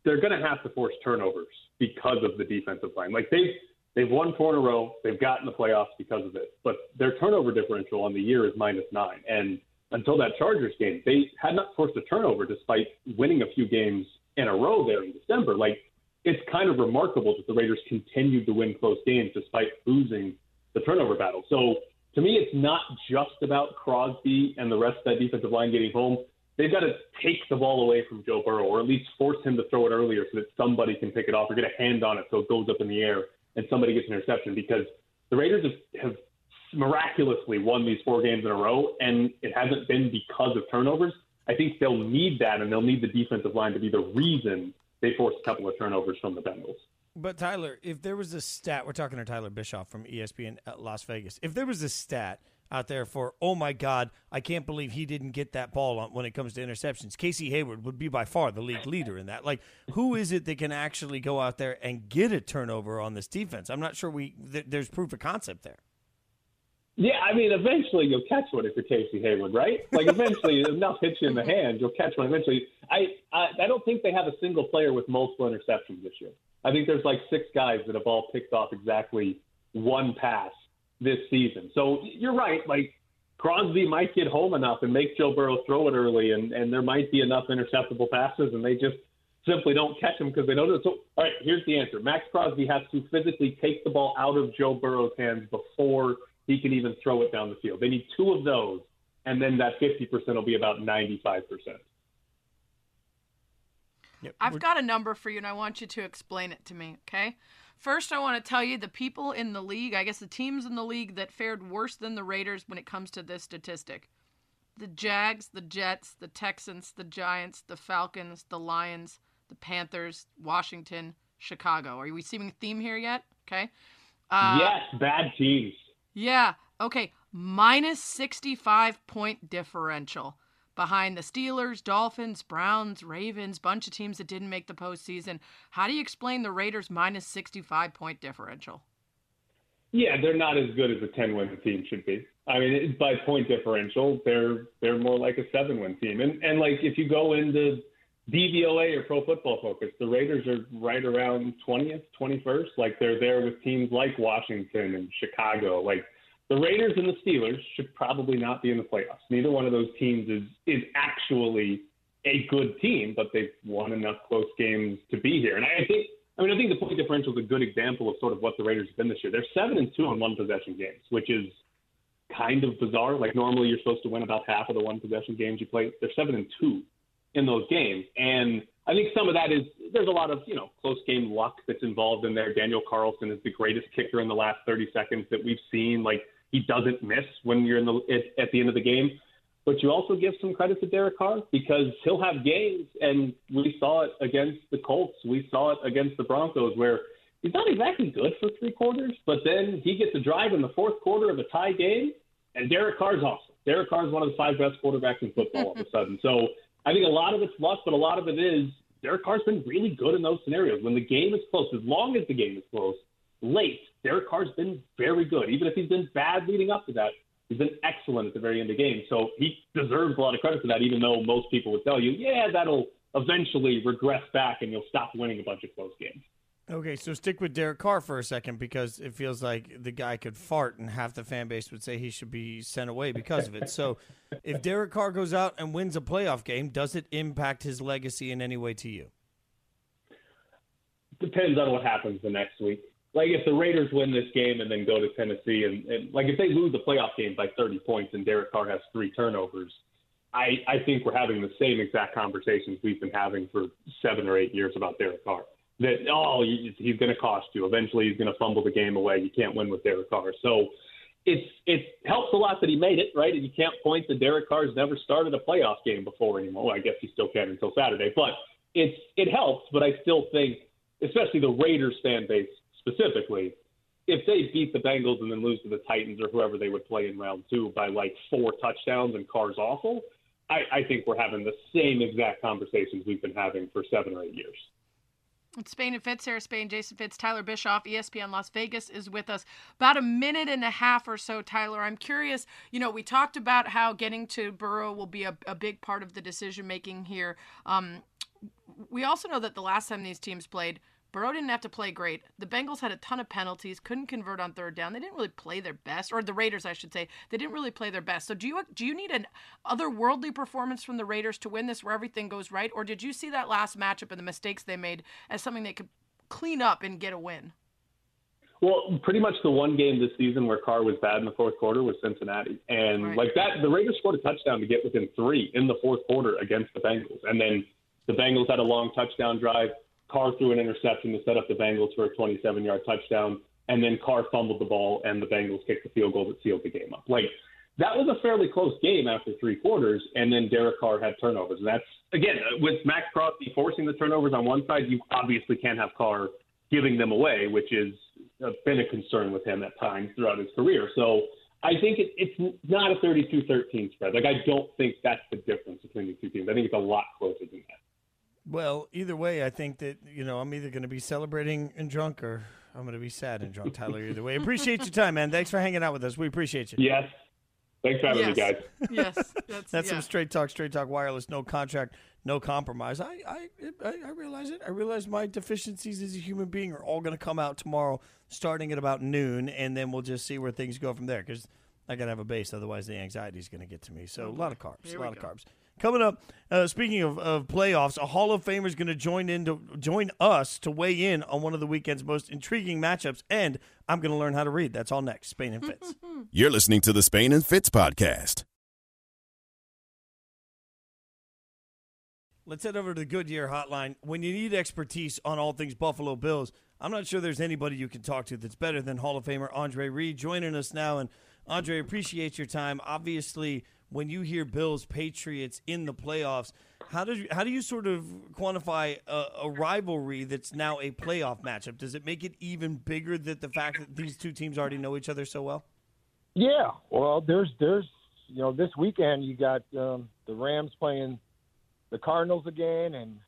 they're going to have to force turnovers because of the defensive line. Like they've they've won four in a row, they've gotten the playoffs because of it, but their turnover differential on the year is minus nine. And until that Chargers game, they had not forced a turnover despite winning a few games in a row there in December. Like it's kind of remarkable that the Raiders continued to win close games despite losing the turnover battle. So to me, it's not just about Crosby and the rest of that defensive line getting home. They've got to take the ball away from Joe Burrow, or at least force him to throw it earlier so that somebody can pick it off or get a hand on it so it goes up in the air and somebody gets an interception. Because the Raiders have, have miraculously won these four games in a row, and it hasn't been because of turnovers. I think they'll need that, and they'll need the defensive line to be the reason they force a couple of turnovers from the Bengals. But Tyler, if there was a stat, we're talking to Tyler Bischoff from ESPN at Las Vegas. If there was a stat out there for, oh my God, I can't believe he didn't get that ball on, when it comes to interceptions, Casey Hayward would be by far the league leader in that. Like, who is it that can actually go out there and get a turnover on this defense? I'm not sure we th- there's proof of concept there. Yeah, I mean, eventually you'll catch one if you're Casey Hayward, right? Like, eventually enough hits you in the hand, you'll catch one. Eventually, I, I I don't think they have a single player with multiple interceptions this year. I think there's like six guys that have all picked off exactly one pass this season. So you're right. Like Crosby might get home enough and make Joe Burrow throw it early, and and there might be enough interceptable passes, and they just simply don't catch them because they don't. So all right, here's the answer: Maxx Crosby has to physically take the ball out of Joe Burrow's hands before he can even throw it down the field. They need two of those, and then that 50% will be about 95%. Yep. I've got a number for you, and I want you to explain it to me, okay? First, I want to tell you the people in the league, I guess the teams in the league that fared worse than the Raiders when it comes to this statistic the Jags, the Jets, the Texans, the Giants, the Falcons, the Lions, the Panthers, Washington, Chicago. Are we seeing a theme here yet? Okay. Uh, yes, bad teams. Yeah. Okay. Minus 65 point differential behind the Steelers, Dolphins, Browns, Ravens, bunch of teams that didn't make the postseason. How do you explain the Raiders' minus 65 point differential? Yeah, they're not as good as a 10 win team should be. I mean, by point differential, they're they're more like a seven win team. And and like if you go into DVOA or Pro Football Focus, the Raiders are right around 20th, 21st. Like they're there with teams like Washington and Chicago. Like the Raiders and the Steelers should probably not be in the playoffs. Neither one of those teams is is actually a good team, but they've won enough close games to be here. And I think, I mean, I think the point differential is a good example of sort of what the Raiders have been this year. They're seven and two on one possession games, which is kind of bizarre. Like normally you're supposed to win about half of the one possession games you play. They're seven and two in those games, and I think some of that is there's a lot of you know close game luck that's involved in there. Daniel Carlson is the greatest kicker in the last 30 seconds that we've seen. Like he doesn't miss when you're in the at, at the end of the game. But you also give some credit to Derek Carr because he'll have games, and we saw it against the Colts. We saw it against the Broncos, where he's not exactly good for three quarters, but then he gets a drive in the fourth quarter of a tie game, and Derek Carr's awesome. Derek Carr's one of the five best quarterbacks in football all of a sudden. So I think a lot of it's luck, but a lot of it is Derek Carr's been really good in those scenarios. When the game is close, as long as the game is close, late, Derek Carr's been very good. Even if he's been bad leading up to that, he's been excellent at the very end of the game. So he deserves a lot of credit for that, even though most people would tell you, yeah, that'll eventually regress back and you'll stop winning a bunch of close games. Okay, so stick with Derek Carr for a second because it feels like the guy could fart and half the fan base would say he should be sent away because of it. So, if Derek Carr goes out and wins a playoff game, does it impact his legacy in any way to you? Depends on what happens the next week. Like if the Raiders win this game and then go to Tennessee, and, and like if they lose the playoff game by 30 points and Derek Carr has three turnovers, I, I think we're having the same exact conversations we've been having for seven or eight years about Derek Carr that oh he's going to cost you. Eventually he's going to fumble the game away. You can't win with Derek Carr. So it's it helps a lot that he made it right, and you can't point to Derek Carr's never started a playoff game before anymore. I guess he still can until Saturday, but it's it helps. But I still think, especially the Raiders fan base specifically, if they beat the Bengals and then lose to the Titans or whoever they would play in round two by like four touchdowns and Carr's awful, I, I think we're having the same exact conversations we've been having for seven or eight years. It's Spain and Fitz, Sarah Spain, Jason Fitz, Tyler Bischoff, ESPN Las Vegas is with us. About a minute and a half or so, Tyler. I'm curious, you know, we talked about how getting to Burrow will be a, a big part of the decision making here. Um, we also know that the last time these teams played, Burrow didn't have to play great. The Bengals had a ton of penalties, couldn't convert on third down. They didn't really play their best, or the Raiders, I should say, they didn't really play their best. So do you do you need an otherworldly performance from the Raiders to win this, where everything goes right, or did you see that last matchup and the mistakes they made as something they could clean up and get a win? Well, pretty much the one game this season where Carr was bad in the fourth quarter was Cincinnati, and right. like that, the Raiders scored a touchdown to get within three in the fourth quarter against the Bengals, and then the Bengals had a long touchdown drive Carr threw an interception to set up the Bengals for a 27 yard touchdown, and then Carr fumbled the ball, and the Bengals kicked the field goal that sealed the game up. Like, that was a fairly close game after three quarters, and then Derek Carr had turnovers. And that's, again, uh, with Maxx Crosby forcing the turnovers on one side, you obviously can't have Carr giving them away, which has uh, been a concern with him at times throughout his career. So I think it, it's not a 32 13 spread. Like, I don't think that's the difference between the two teams. I think it's a lot closer than that. Well, either way, I think that you know I'm either going to be celebrating and drunk or I'm going to be sad and drunk. Tyler, either way. Appreciate your time, man. Thanks for hanging out with us. We appreciate you. Yes. Thanks for having yes. me, guys. Yes, that's, that's yeah. some straight talk, straight talk, wireless, no contract, no compromise. I, I, I, I realize it. I realize my deficiencies as a human being are all going to come out tomorrow, starting at about noon, and then we'll just see where things go from there. Because I got to have a base, otherwise the anxiety is going to get to me. So oh, a lot of carbs, Here a lot of carbs. Coming up, uh, speaking of, of playoffs, a Hall of Famer is going to join in to join us to weigh in on one of the weekend's most intriguing matchups, and I'm going to learn how to read. That's all next. Spain and Fitz. You're listening to the Spain and Fitz podcast. Let's head over to the Goodyear hotline. When you need expertise on all things Buffalo Bills, I'm not sure there's anybody you can talk to that's better than Hall of Famer Andre Reed joining us now. And Andre, appreciate your time. Obviously when you hear Bills Patriots in the playoffs, how do you, how do you sort of quantify a, a, rivalry that's now a playoff matchup? Does it make it even bigger that the fact that these two teams already know each other so well? Yeah, well, there's there's you know this weekend you got um, the Rams playing the Cardinals again, and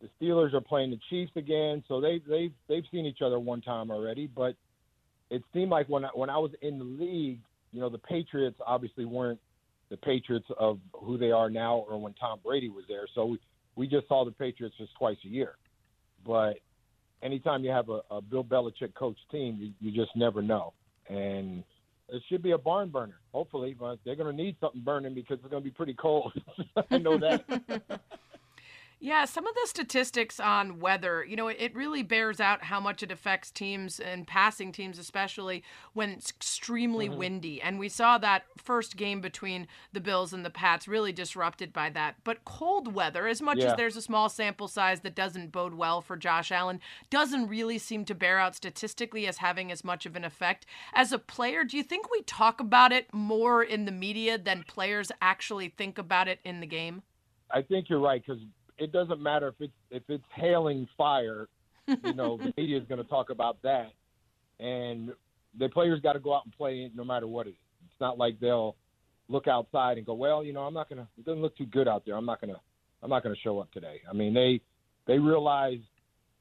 the Steelers are playing the Chiefs again. So they they they've seen each other one time already, but it seemed like when I, when I was in the league, you know, the Patriots obviously weren't the Patriots of who they are now or when Tom Brady was there. So we, we just saw the Patriots just twice a year. But anytime you have a, a Bill Belichick coach team, you, you just never know. And it should be a barn burner, hopefully, but they're going to need something burning because it's going to be pretty cold. I know that. Yeah, some of the statistics on weather, you know, it really bears out how much it affects teams and passing teams, especially when it's extremely mm-hmm. windy. And we saw that first game between the Bills and the Pats really disrupted by that. But cold weather, as much yeah. as there's a small sample size that doesn't bode well for Josh Allen, doesn't really seem to bear out statistically as having as much of an effect. As a player, do you think we talk about it more in the media than players actually think about it in the game? I think you're right because it doesn't matter if it's if it's hailing fire. You know, the media is going to talk about that, and the players got to go out and play no matter what it is. It's not like they'll look outside and go, well, you know, I'm not gonna. It doesn't look too good out there. I'm not gonna. I'm not going to show up today. I mean, they they realize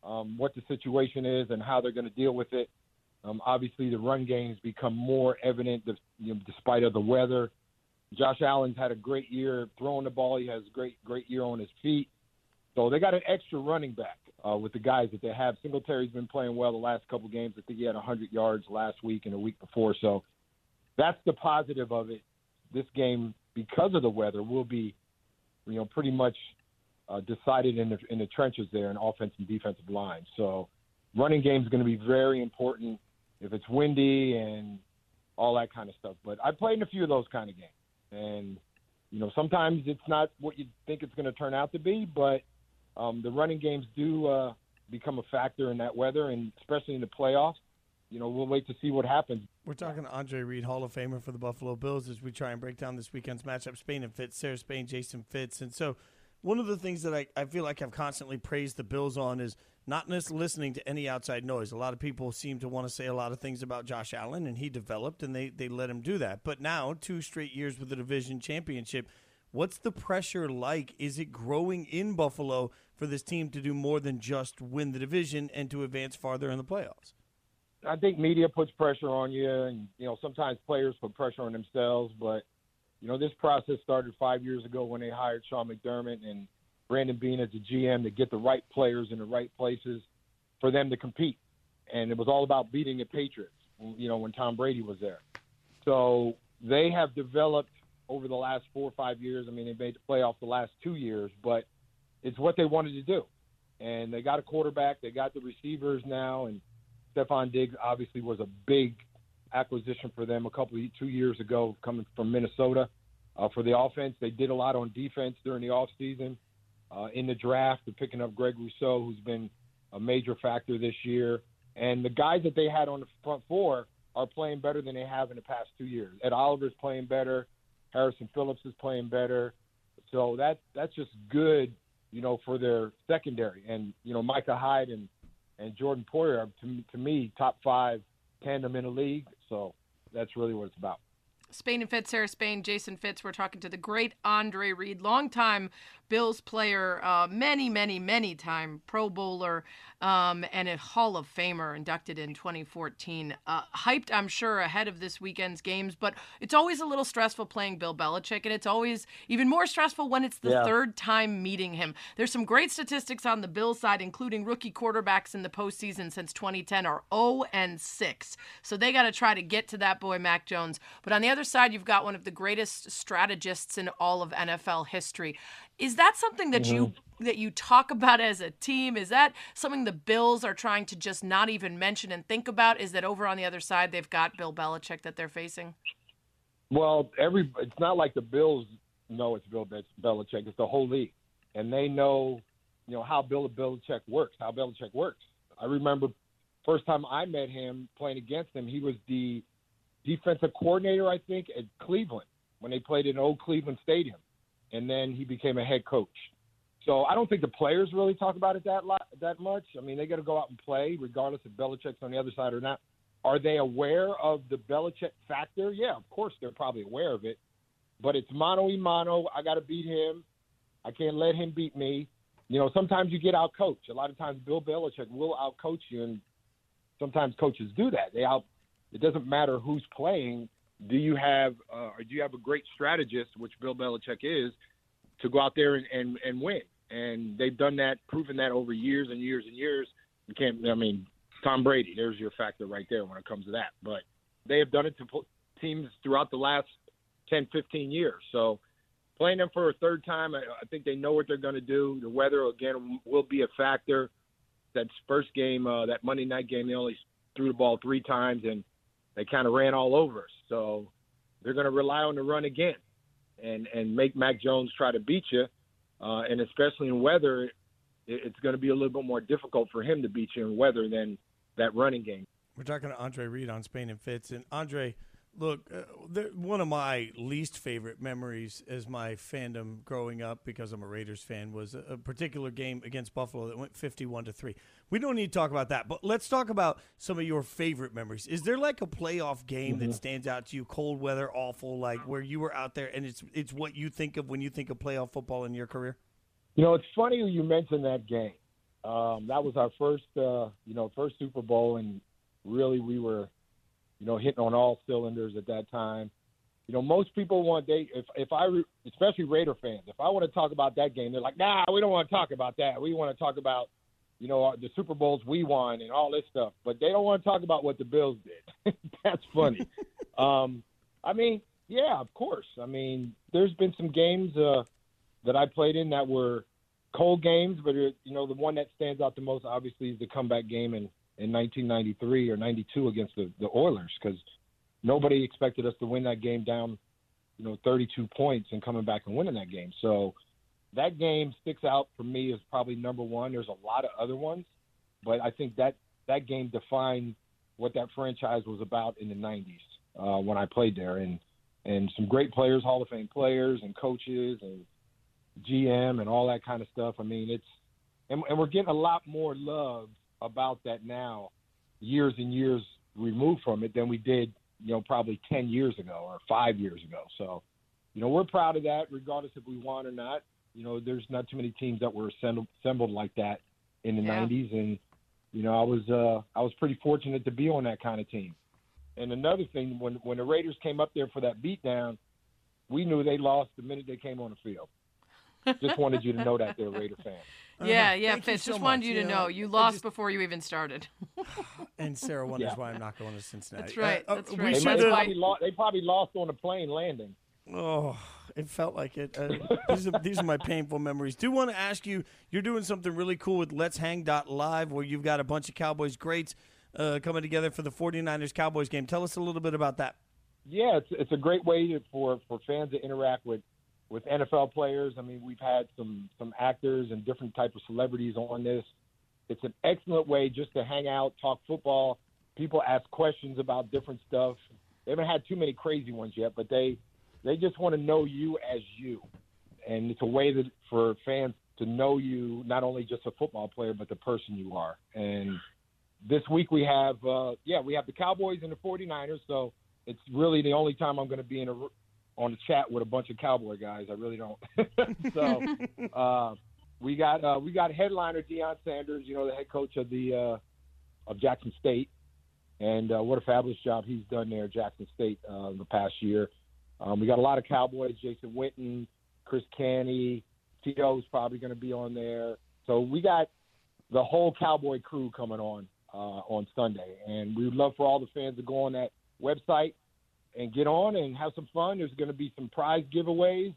um, what the situation is and how they're going to deal with it. Um, obviously, the run game's become more evident you know, despite of the weather. Josh Allen's had a great year throwing the ball. He has a great great year on his feet. So they got an extra running back uh, with the guys that they have. Singletary's been playing well the last couple games. I think he had 100 yards last week and a week before. So that's the positive of it. This game, because of the weather, will be, you know, pretty much uh, decided in the in the trenches there in offense and defensive line. So running game is going to be very important if it's windy and all that kind of stuff. But I played in a few of those kind of games, and you know sometimes it's not what you think it's going to turn out to be, but um, the running games do uh, become a factor in that weather, and especially in the playoffs. You know, we'll wait to see what happens. We're talking to Andre Reed, Hall of Famer for the Buffalo Bills, as we try and break down this weekend's matchup. Spain and Fitz, Sarah Spain, Jason Fitz, and so one of the things that I, I feel like I've constantly praised the Bills on is not just listening to any outside noise. A lot of people seem to want to say a lot of things about Josh Allen, and he developed, and they, they let him do that. But now, two straight years with the division championship, what's the pressure like? Is it growing in Buffalo for this team to do more than just win the division and to advance farther in the playoffs? I think media puts pressure on you, and you know sometimes players put pressure on themselves. But you know this process started five years ago when they hired Sean McDermott and Brandon Beane as the GM to get the right players in the right places for them to compete. And it was all about beating the Patriots. You know when Tom Brady was there, so they have developed over the last four or five years. I mean, they made the playoffs the last two years, but it's what they wanted to do. And they got a quarterback, they got the receivers now, and Stefon Diggs obviously was a big acquisition for them a couple of two years ago, coming from Minnesota. Uh, for the offense, they did a lot on defense during the offseason. Uh, in the draft, they're picking up Greg Rousseau, who's been a major factor this year. And the guys that they had on the front four are playing better than they have in the past two years. Ed Oliver's playing better. Harrison Phillips is playing better. So that that's just good, you know, for their secondary. And you know, Micah Hyde and and Jordan Poyer are to, to me top five tandem in the league. So that's really what it's about. Spain and Fitz, Sarah Spain, Jason Fitz. We're talking to the great Andre Reed, longtime Bills player, uh, many, many, many time Pro Bowler, um, and a Hall of Famer inducted in 2014. Uh, hyped, I'm sure, ahead of this weekend's games, but it's always a little stressful playing Bill Belichick, and it's always even more stressful when it's the yeah. third time meeting him. There's some great statistics on the Bills side, including rookie quarterbacks in the postseason since 2010 are 0 and 6. So they got to try to get to that boy, Mac Jones. But on the other side, you've got one of the greatest strategists in all of NFL history. Is that something that mm-hmm. you that you talk about as a team? Is that something the Bills are trying to just not even mention and think about? Is that over on the other side they've got Bill Belichick that they're facing? Well, every it's not like the Bills know it's Bill Belichick. It's the whole league, and they know, you know, how Bill Belichick works. How Belichick works. I remember first time I met him playing against him. He was the defensive coordinator, I think, at Cleveland when they played in old Cleveland Stadium and then he became a head coach. So I don't think the players really talk about it that lot, that much. I mean, they got to go out and play, regardless if Belichick's on the other side or not. Are they aware of the Belichick factor? Yeah, of course they're probably aware of it. But it's mano y mano. I got to beat him. I can't let him beat me. You know, sometimes you get out coached. A lot of times Bill Belichick will out coach you, and sometimes coaches do that. They out. It doesn't matter who's playing do you have uh, or do you have a great strategist, which Bill Belichick is, to go out there and, and, and win? And they've done that, proven that over years and years and years. You can't. I mean, Tom Brady. There's your factor right there when it comes to that. But they have done it to teams throughout the last 10, 15 years. So playing them for a third time, I, I think they know what they're going to do. The weather again will be a factor. That first game, uh, that Monday night game, they only threw the ball three times and they kind of ran all over us. So they're going to rely on the run again, and and make Mac Jones try to beat you, uh, and especially in weather, it, it's going to be a little bit more difficult for him to beat you in weather than that running game. We're talking to Andre Reed on Spain and Fitz, and Andre Look, uh, one of my least favorite memories as my fandom growing up, because I'm a Raiders fan, was a, a, particular game against Buffalo that went 51 to three. We don't need to talk about that, but let's talk about some of your favorite memories. Is there like a playoff game mm-hmm. that stands out to you, cold weather, awful, like where you were out there, and it's it's what you think of when you think of playoff football in your career? You know, it's funny you mentioned that game. Um, that was our first, uh, you know, first Super Bowl, and really we were, you know, hitting on all cylinders at that time. You know, most people want they if if I especially Raider fans, if I want to talk about that game, they're like, nah, we don't want to talk about that. We want to talk about, you know, the Super Bowls we won and all this stuff, but they don't want to talk about what the Bills did. That's funny. um, I mean, yeah, of course. I mean, there's been some games uh, that I played in that were cold games, but it, you know, the one that stands out the most obviously is the comeback game in in 1993 or 92 against the, the Oilers because nobody expected us to win that game down, you know, 32 points and coming back and winning that game. So that game sticks out for me as probably number one. There's a lot of other ones, but I think that that game defined what that franchise was about in the 90s uh, when I played there, and and some great players, Hall of Fame players, and coaches, and GM, and all that kind of stuff. I mean, it's and, and we're getting a lot more love about that now, years and years removed from it, than we did you know, probably 10 years ago or five years ago. So, you know, we're proud of that, regardless if we won or not. You know, there's not too many teams that were assembled, assembled like that in the yeah. 90s. And, you know, I was, uh, I was pretty fortunate to be on that kind of team. And another thing, when, when the Raiders came up there for that beatdown, we knew they lost the minute they came on the field. Just wanted you to know that, there, Raider fan. Yeah, uh, yeah, Fitz. So just wanted you to know, know you lost just... before you even started. and Sarah wonders yeah. why I'm not going to Cincinnati. That's right. Uh, that's uh, right. They, that's probably lost, they probably lost on a plane landing. Oh, it felt like it. Uh, these, are, these are my painful memories. Do want to ask you? You're doing something really cool with Let's Hang Live, where you've got a bunch of Cowboys greats uh, coming together for the 49ers Cowboys game. Tell us a little bit about that. Yeah, it's it's a great way to, for for fans to interact with with NFL players. I mean, we've had some some actors and different type of celebrities on this. It's an excellent way just to hang out, talk football. People ask questions about different stuff. They haven't had too many crazy ones yet, but they they just want to know you as you, and it's a way that for fans to know you not only just a football player but the person you are. And this week we have uh, yeah we have the Cowboys and the 49ers, so it's really the only time I'm going to be in a on the chat with a bunch of cowboy guys. I really don't. so uh, we got uh, we got headliner Deion Sanders, you know, the head coach of the uh, of Jackson State, and uh, what a fabulous job he's done there, at Jackson State, uh, the past year. Um, we got a lot of Cowboys: Jason Witten, Chris Canty, Tito's probably going to be on there. So we got the whole Cowboy crew coming on uh, on Sunday, and we would love for all the fans to go on that website and get on and have some fun. There's going to be some prize giveaways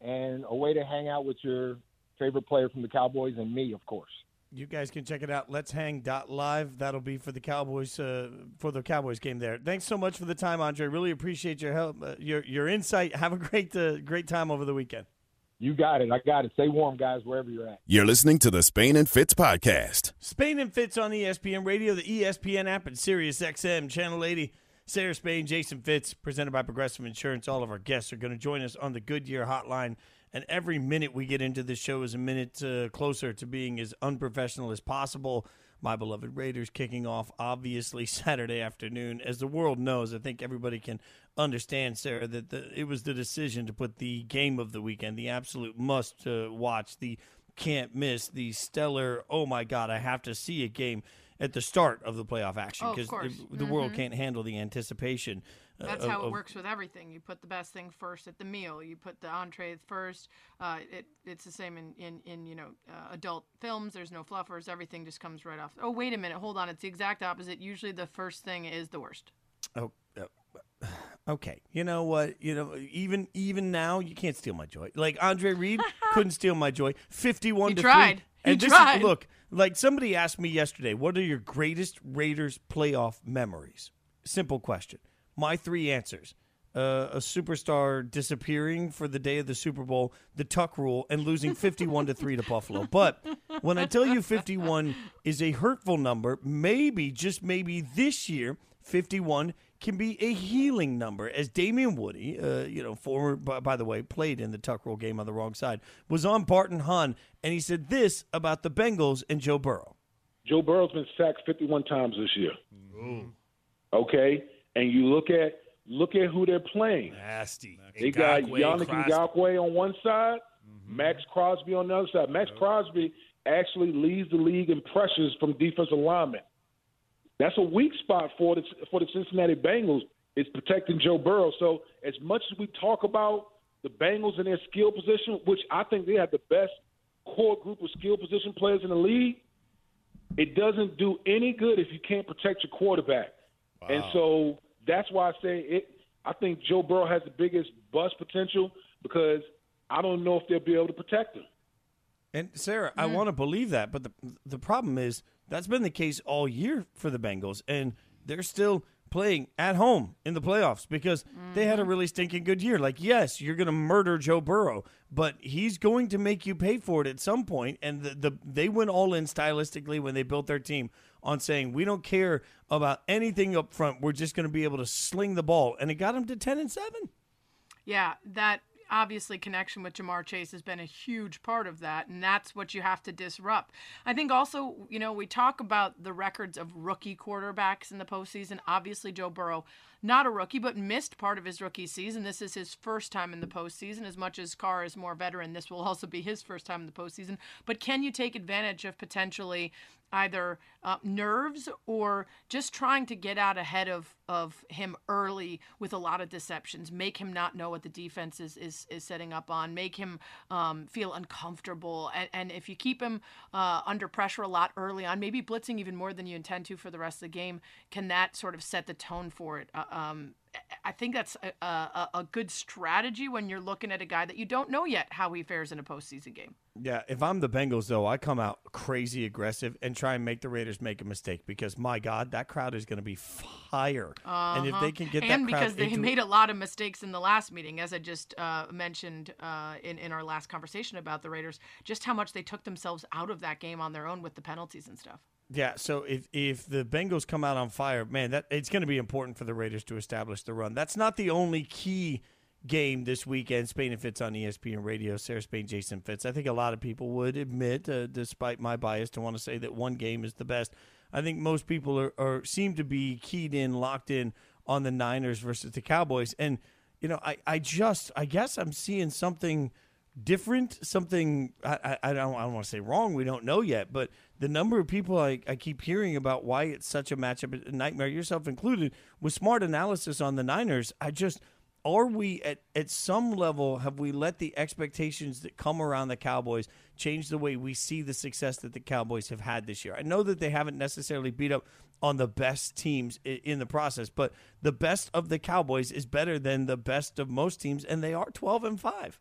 and a way to hang out with your favorite player from the Cowboys and me, of course. You guys can check it out. Let's hang live. That'll be for the Cowboys uh, for the Cowboys game there. Thanks so much for the time, Andre. Really appreciate your help, uh, your your insight. Have a great uh, great time over the weekend. You got it. I got it. Stay warm, guys, wherever you're at. You're listening to the Spain and Fitz podcast. Spain and Fitz on ESPN Radio, the ESPN app, and Sirius XM channel 80. Sarah Spain, Jason Fitz, presented by Progressive Insurance. All of our guests are going to join us on the Goodyear Hotline. And every minute we get into this show is a minute uh, closer to being as unprofessional as possible. My beloved Raiders kicking off, obviously, Saturday afternoon. As the world knows, I think everybody can understand, Sarah, that the, it was the decision to put the game of the weekend, the absolute must uh, watch, the can't miss, the stellar, oh my God, I have to see a game at the start of the playoff action because oh, the, the mm-hmm. world can't handle the anticipation. Uh, That's of, how it works with everything. You put the best thing first at the meal. You put the entree first. Uh, it, it's the same in, in, in you know uh, adult films. There's no fluffers. Everything just comes right off. Oh wait a minute, hold on. It's the exact opposite. Usually the first thing is the worst. Oh. Okay, you know what? You know, even even now, you can't steal my joy. Like Andre Reed couldn't steal my joy. Fifty-one he to tried. three. And this tried. Is, look, like somebody asked me yesterday, what are your greatest Raiders playoff memories? Simple question. My three answers. Uh, a superstar disappearing for the day of the Super Bowl, the Tuck rule, and losing 51 to 3 to Buffalo. But when I tell you 51 is a hurtful number, maybe, just maybe this year, 51 can be a healing number. As Damien Woody, uh, you know, former, by, by, the way, played in the Tuck Rule game on the wrong side, was on Bart and Hahn, and he said this about the Bengals and Joe Burrow. Joe Burrow's been sacked 51 times this year. Mm. Okay, and you look at look at who they're playing. Nasty. They got Yannick Ngakoue on one side, Maxx Crosby on the other side. Maxx Crosby actually leads the league in pressures from defensive linemen. That's a weak spot for the for the Cincinnati Bengals. Is protecting Joe Burrow. So as much as we talk about the Bengals and their skill position, which I think they have the best core group of skill position players in the league, it doesn't do any good if you can't protect your quarterback. Wow. And so that's why I say it. I think Joe Burrow has the biggest bust potential because I don't know if they'll be able to protect him. And Sarah, mm-hmm. I want to believe that, but the the problem is that's been the case all year for the Bengals, and they're still playing at home in the playoffs because mm-hmm. they had a mm-hmm. really stinking good year. Like, yes, you're going to murder Joe Burrow, but he's going to make you pay for it at some point. And the, the they went all in stylistically when they built their team on saying we don't care about anything up front. We're just going to be able to sling the ball, and it got them to ten and seven. Yeah, that obviously connection with Ja'Marr Chase has been a huge part of that, and that's what you have to disrupt. I think also, you know, we talk about the records of rookie quarterbacks in the postseason. Obviously, Joe Burrow, not a rookie, but missed part of his rookie season. This is his first time in the postseason. As much as Carr is more veteran, this will also be his first time in the postseason. But can you take advantage of potentially either uh, nerves or just trying to get out ahead of, of him early with a lot of deceptions, make him not know what the defense is, is, is setting up on, make him um, feel uncomfortable. And, and if you keep him uh, under pressure a lot early on, maybe blitzing even more than you intend to for the rest of the game, can that sort of set the tone for it? Uh, um, I think that's a, a, a, good strategy when you're looking at a guy that you don't know yet how he fares in a postseason game. Yeah, if I'm the Bengals, though, I come out crazy aggressive and try and make the Raiders make a mistake because, my God, that crowd is going to be fire. Uh-huh. And if they can get that and that because they into... made a lot of mistakes in the last meeting, as I just uh, mentioned uh, in, in our last conversation about the Raiders, just how much they took themselves out of that game on their own with the penalties and stuff. Yeah, so if if the Bengals come out on fire, man, that it's going to be important for the Raiders to establish the run. That's not the only key game this weekend. Spain and Fitz on ESPN Radio. Sarah Spain, Jason Fitz. I think a lot of people would admit, uh, despite my bias, to want to say that one game is the best. I think most people are, are seem to be keyed in, locked in on the Niners versus the Cowboys, and you know, I I just I guess I'm seeing something different, something I, I, I don't I don't want to say wrong. We don't know yet, but the number of people I, I keep hearing about why it's such a matchup, a nightmare, yourself included, with smart analysis on the Niners, I just are we at, at some level have we let the expectations that come around the Cowboys change the way we see the success that the Cowboys have had this year? I know that they haven't necessarily beat up on the best teams in the process, but the best of the Cowboys is better than the best of most teams, and they are 12 and 5.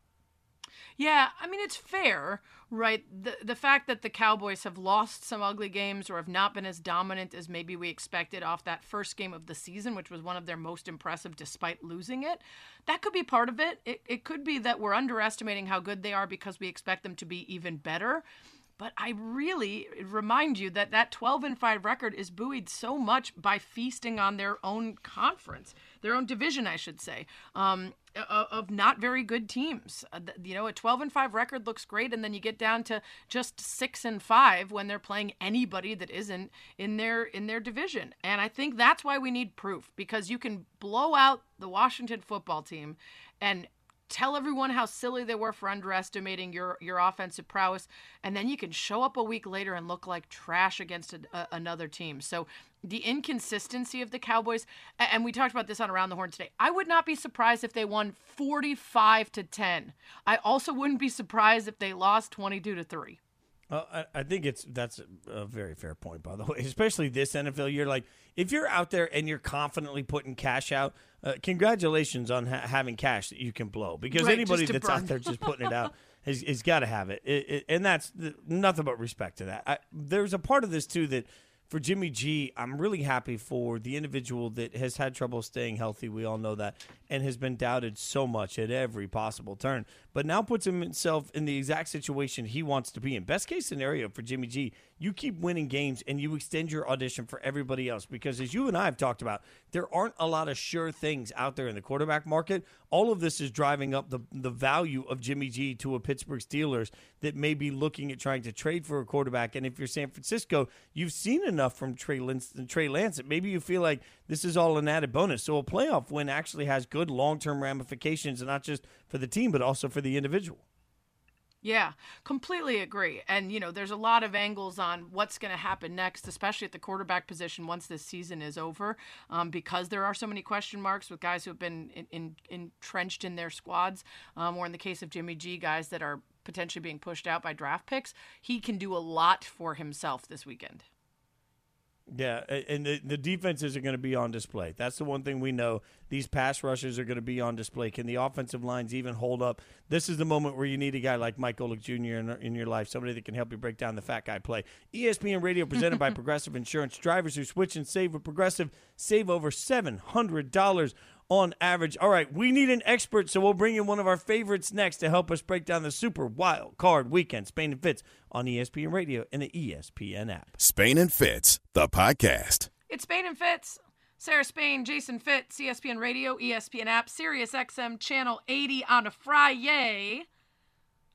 Yeah, I mean it's fair, right? The the fact that the Cowboys have lost some ugly games or have not been as dominant as maybe we expected off that first game of the season, which was one of their most impressive despite losing it. That could be part of it. It it could be that we're underestimating how good they are because we expect them to be even better. But I really remind you that that 12 and 5 record is buoyed so much by feasting on their own conference, their own division, I should say, um, of not very good teams. Uh, you know, a 12 and 5 record looks great, and then you get down to just 6 and 5 when they're playing anybody that isn't in their in their division. And I think that's why we need proof because you can blow out the Washington football team and tell everyone how silly they were for underestimating your your offensive prowess and then you can show up a week later and look like trash against a, a, another team. So the inconsistency of the cowboys and we talked about this on around the horn today i would not be surprised if they won 45 to 10 i also wouldn't be surprised if they lost 22 to 3 well, I, I think it's that's a very fair point, by the way. Especially this NFL year, like if you're out there and you're confidently putting cash out, uh, congratulations on ha- having cash that you can blow. Because right, anybody that's burn. out there just putting it out has, has got to have it. It, it, and that's the, nothing but respect to that. I, there's a part of this too that for Jimmy G, I'm really happy for the individual that has had trouble staying healthy. We all know that, and has been doubted so much at every possible turn. But now puts himself in the exact situation he wants to be in. Best case scenario for Jimmy G, you keep winning games and you extend your audition for everybody else. Because as you and I have talked about, there aren't a lot of sure things out there in the quarterback market. All of this is driving up the the value of Jimmy G to a Pittsburgh Steelers that may be looking at trying to trade for a quarterback. And if you're San Francisco, you've seen enough from Trey Lance, Trey Lance maybe you feel like this is all an added bonus. So a playoff win actually has good long term ramifications, and not just for the team, but also for the individual. Yeah, completely agree. And, you know, there's a lot of angles on what's going to happen next, especially at the quarterback position once this season is over, um, because there are so many question marks with guys who have been in, in, entrenched in their squads, um, or in the case of Jimmy G, guys that are potentially being pushed out by draft picks. He can do a lot for himself this weekend. Yeah, and the, the defenses are going to be on display. That's the one thing we know. These pass rushers are going to be on display. Can the offensive lines even hold up? This is the moment where you need a guy like Mike Golic Jr. in, in your life, somebody that can help you break down the fat guy play. ESPN Radio presented by Progressive Insurance. Drivers who switch and save with Progressive save over $700 on average. All right, we need an expert, so we'll bring in one of our favorites next to help us break down the Super Wild Card Weekend. Spain and Fitz on ESPN Radio and the ESPN app. Spain and Fitz, the podcast. It's Spain and Fitz. Sarah Spain, Jason Fitz, ESPN Radio, ESPN app, Sirius XM Channel 80 on a Friday.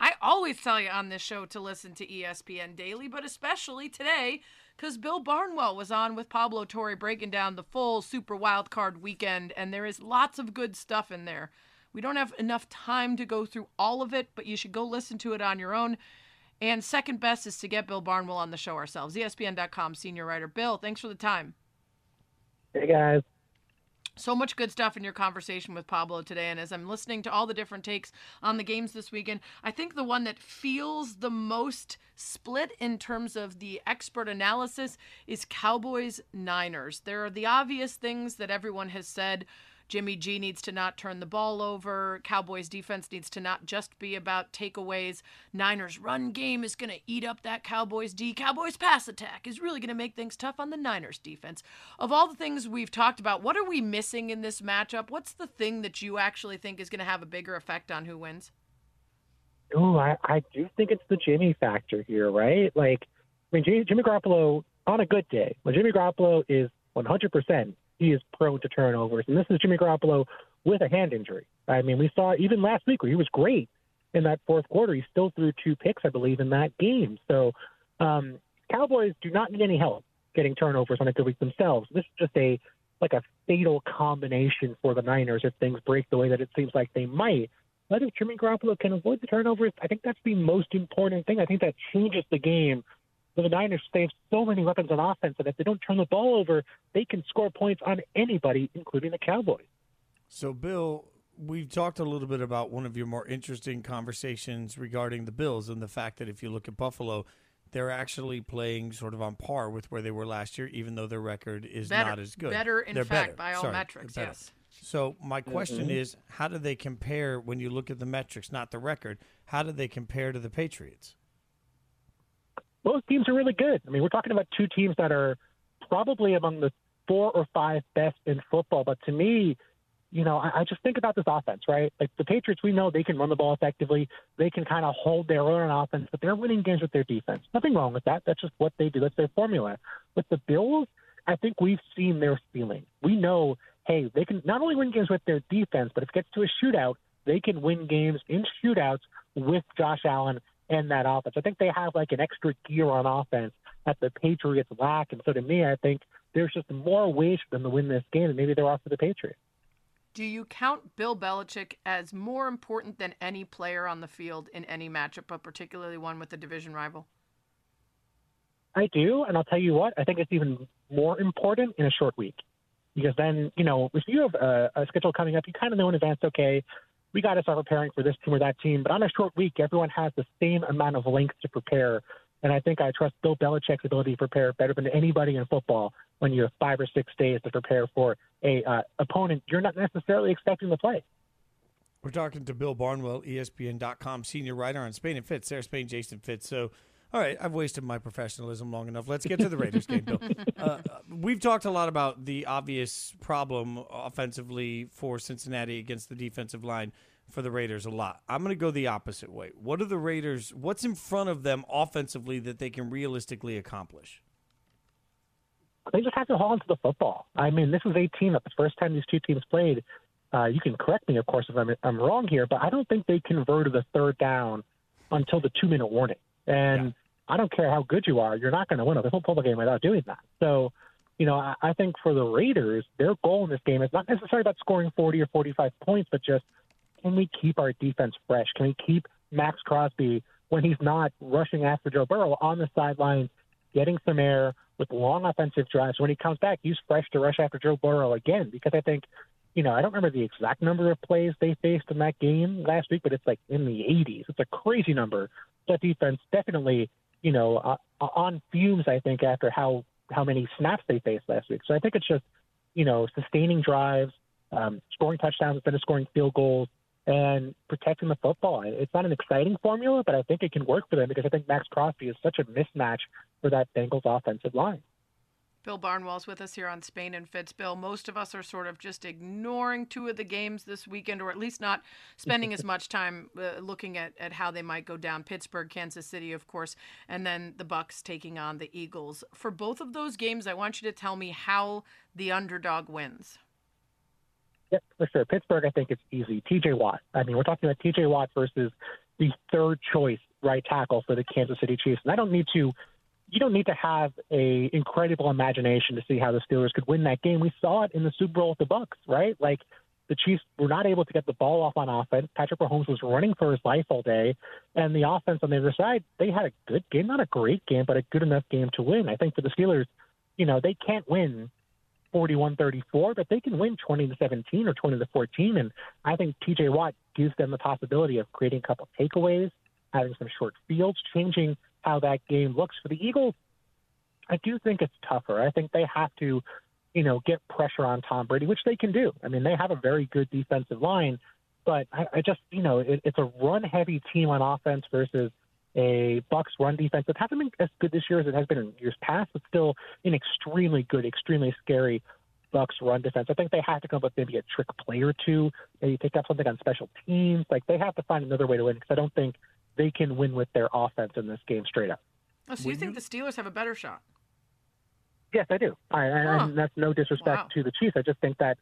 I always tell you on this show to listen to ESPN Daily, but especially today because Bill Barnwell was on with Pablo Torre breaking down the full Super Wild Card weekend, and there is lots of good stuff in there. We don't have enough time to go through all of it, but you should go listen to it on your own. And second best is to get Bill Barnwell on the show ourselves. ESPN.com senior writer. Bill, thanks for the time. Hey, guys so much good stuff in your conversation with Pablo today. And as I'm listening to all the different takes on the games this weekend, I think the one that feels the most split in terms of the expert analysis is Cowboys Niners. There are the obvious things that everyone has said Jimmy G needs to not turn the ball over. Cowboys defense needs to not just be about takeaways. Niners run game is going to eat up that Cowboys D. Cowboys pass attack is really going to make things tough on the Niners defense. Of all the things we've talked about, what are we missing in this matchup? What's the thing that you actually think is going to have a bigger effect on who wins? Oh, I, I do think it's the Jimmy factor here, right? Like, I mean, Jimmy, Garoppolo on a good day, when Jimmy Garoppolo is 100%, he is prone to turnovers. And this is Jimmy Garoppolo with a hand injury. I mean, we saw even last week where he was great in that fourth quarter. He still threw two picks, I believe, in that game. So um, Cowboys do not need any help getting turnovers on a good week themselves. This is just a like a fatal combination for the Niners if things break the way that it seems like they might. But if Jimmy Garoppolo can avoid the turnovers, I think that's the most important thing. I think that changes the game the Niners they have so many weapons on offense that if they don't turn the ball over, they can score points on anybody, including the Cowboys. So, Bill, we've talked a little bit about one of your more interesting conversations regarding the Bills and the fact that if you look at Buffalo, they're actually playing sort of on par with where they were last year, even though their record is better, not as good. Better, in they're fact, better. by all Sorry, metrics, yes. So my question mm-hmm. is, how do they compare when you look at the metrics, not the record? How do they compare to the Patriots? Both teams are really good. I mean, we're talking about two teams that are probably among the four or five best in football. But to me, you know, I, I just think about this offense, right? Like the Patriots, we know they can run the ball effectively. They can kind of hold their own on offense, but they're winning games with their defense. Nothing wrong with that. That's just what they do. That's their formula. With the Bills, I think we've seen their ceiling. We know, hey, they can not only win games with their defense, but if it gets to a shootout, they can win games in shootouts with Josh Allen and that offense. I think they have like an extra gear on offense that the Patriots lack. And so to me, I think there's just more ways for them to win this game, and maybe they're off for the Patriots. Do you count Bill Belichick as more important than any player on the field in any matchup, but particularly one with a division rival? I do, and I'll tell you what, I think it's even more important in a short week. Because then, you know, if you have a, a schedule coming up, you kind of know in advance, okay, we got to start preparing for this team or that team. But on a short week, everyone has the same amount of length to prepare. And I think I trust Bill Belichick's ability to prepare better than anybody in football when you have five or six days to prepare for a uh, opponent you're not necessarily expecting to play. We're talking to Bill Barnwell, ESPN.com senior writer on Spain and Fitz, Sarah Spain, Jason Fitz. So, all right, I've wasted my professionalism long enough. Let's get to the Raiders game, Bill. Uh, we've talked a lot about the obvious problem offensively for Cincinnati against the defensive line for the Raiders a lot. I'm going to go the opposite way. What are the Raiders? What's in front of them offensively that they can realistically accomplish? They just have to hold onto the football. I mean, this was a team that the first time these two teams played. Uh, you can correct me, of course, if I'm, I'm wrong here, but I don't think they converted a third down until the two minute warning. And yeah. I don't care how good you are, you're not going to win a football game without doing that. So, you know, I, I think for the Raiders, their goal in this game is not necessarily about scoring 40 or 45 points, but just can we keep our defense fresh? Can we keep Maxx Crosby when he's not rushing after Joe Burrow on the sidelines, getting some air with long offensive drives. When he comes back, he's fresh to rush after Joe Burrow again because I think, you know, I don't remember the exact number of plays they faced in that game last week, but it's like in the 80s. It's a crazy number. That defense definitely, you know, uh, on fumes, I think, after how, how many snaps they faced last week. So I think it's just, you know, sustaining drives, um, scoring touchdowns instead of scoring field goals, and protecting the football. It's not an exciting formula, but I think it can work for them because I think Maxx Crosby is such a mismatch for that Bengals offensive line. Bill Barnwell's with us here on Spain and Fitz. Bill, most of us are sort of just ignoring two of the games this weekend, or at least not spending as much time uh, looking at, at how they might go down. Pittsburgh, Kansas City, of course, and then the Bucks taking on the Eagles. For both of those games, I want you to tell me how the underdog wins. Yep, for sure. Pittsburgh, I think it's easy. TJ Watt. I mean, we're talking about TJ Watt versus the third choice right tackle for the Kansas City Chiefs. And I don't need to you don't need to have a incredible imagination to see how the Steelers could win that game. We saw it in the Super Bowl with the Bucks, right? Like the Chiefs were not able to get the ball off on offense. Patrick Mahomes was running for his life all day, and the offense on the other side, they had a good game, not a great game, but a good enough game to win. I think for the Steelers, you know, they can't win 41-34, but they can win 20 to 17 or 20 to 14. And I think TJ Watt gives them the possibility of creating a couple takeaways, having some short fields, changing how that game looks for the Eagles. I do think it's tougher. I think they have to, you know, get pressure on Tom Brady, which they can do. I mean, they have a very good defensive line, but I, I just, you know, it, it's a run-heavy team on offense versus a Bucks run defense that hasn't been as good this year as it has been in years past, but still an extremely good, extremely scary Bucks run defense. I think they have to come up with maybe a trick play or two, maybe pick up something on special teams. Like they have to find another way to win because I don't think they can win with their offense in this game straight up. Oh, so you think the Steelers have a better shot? Yes, I do. I, huh. And that's no disrespect wow. to the Chiefs. I just think that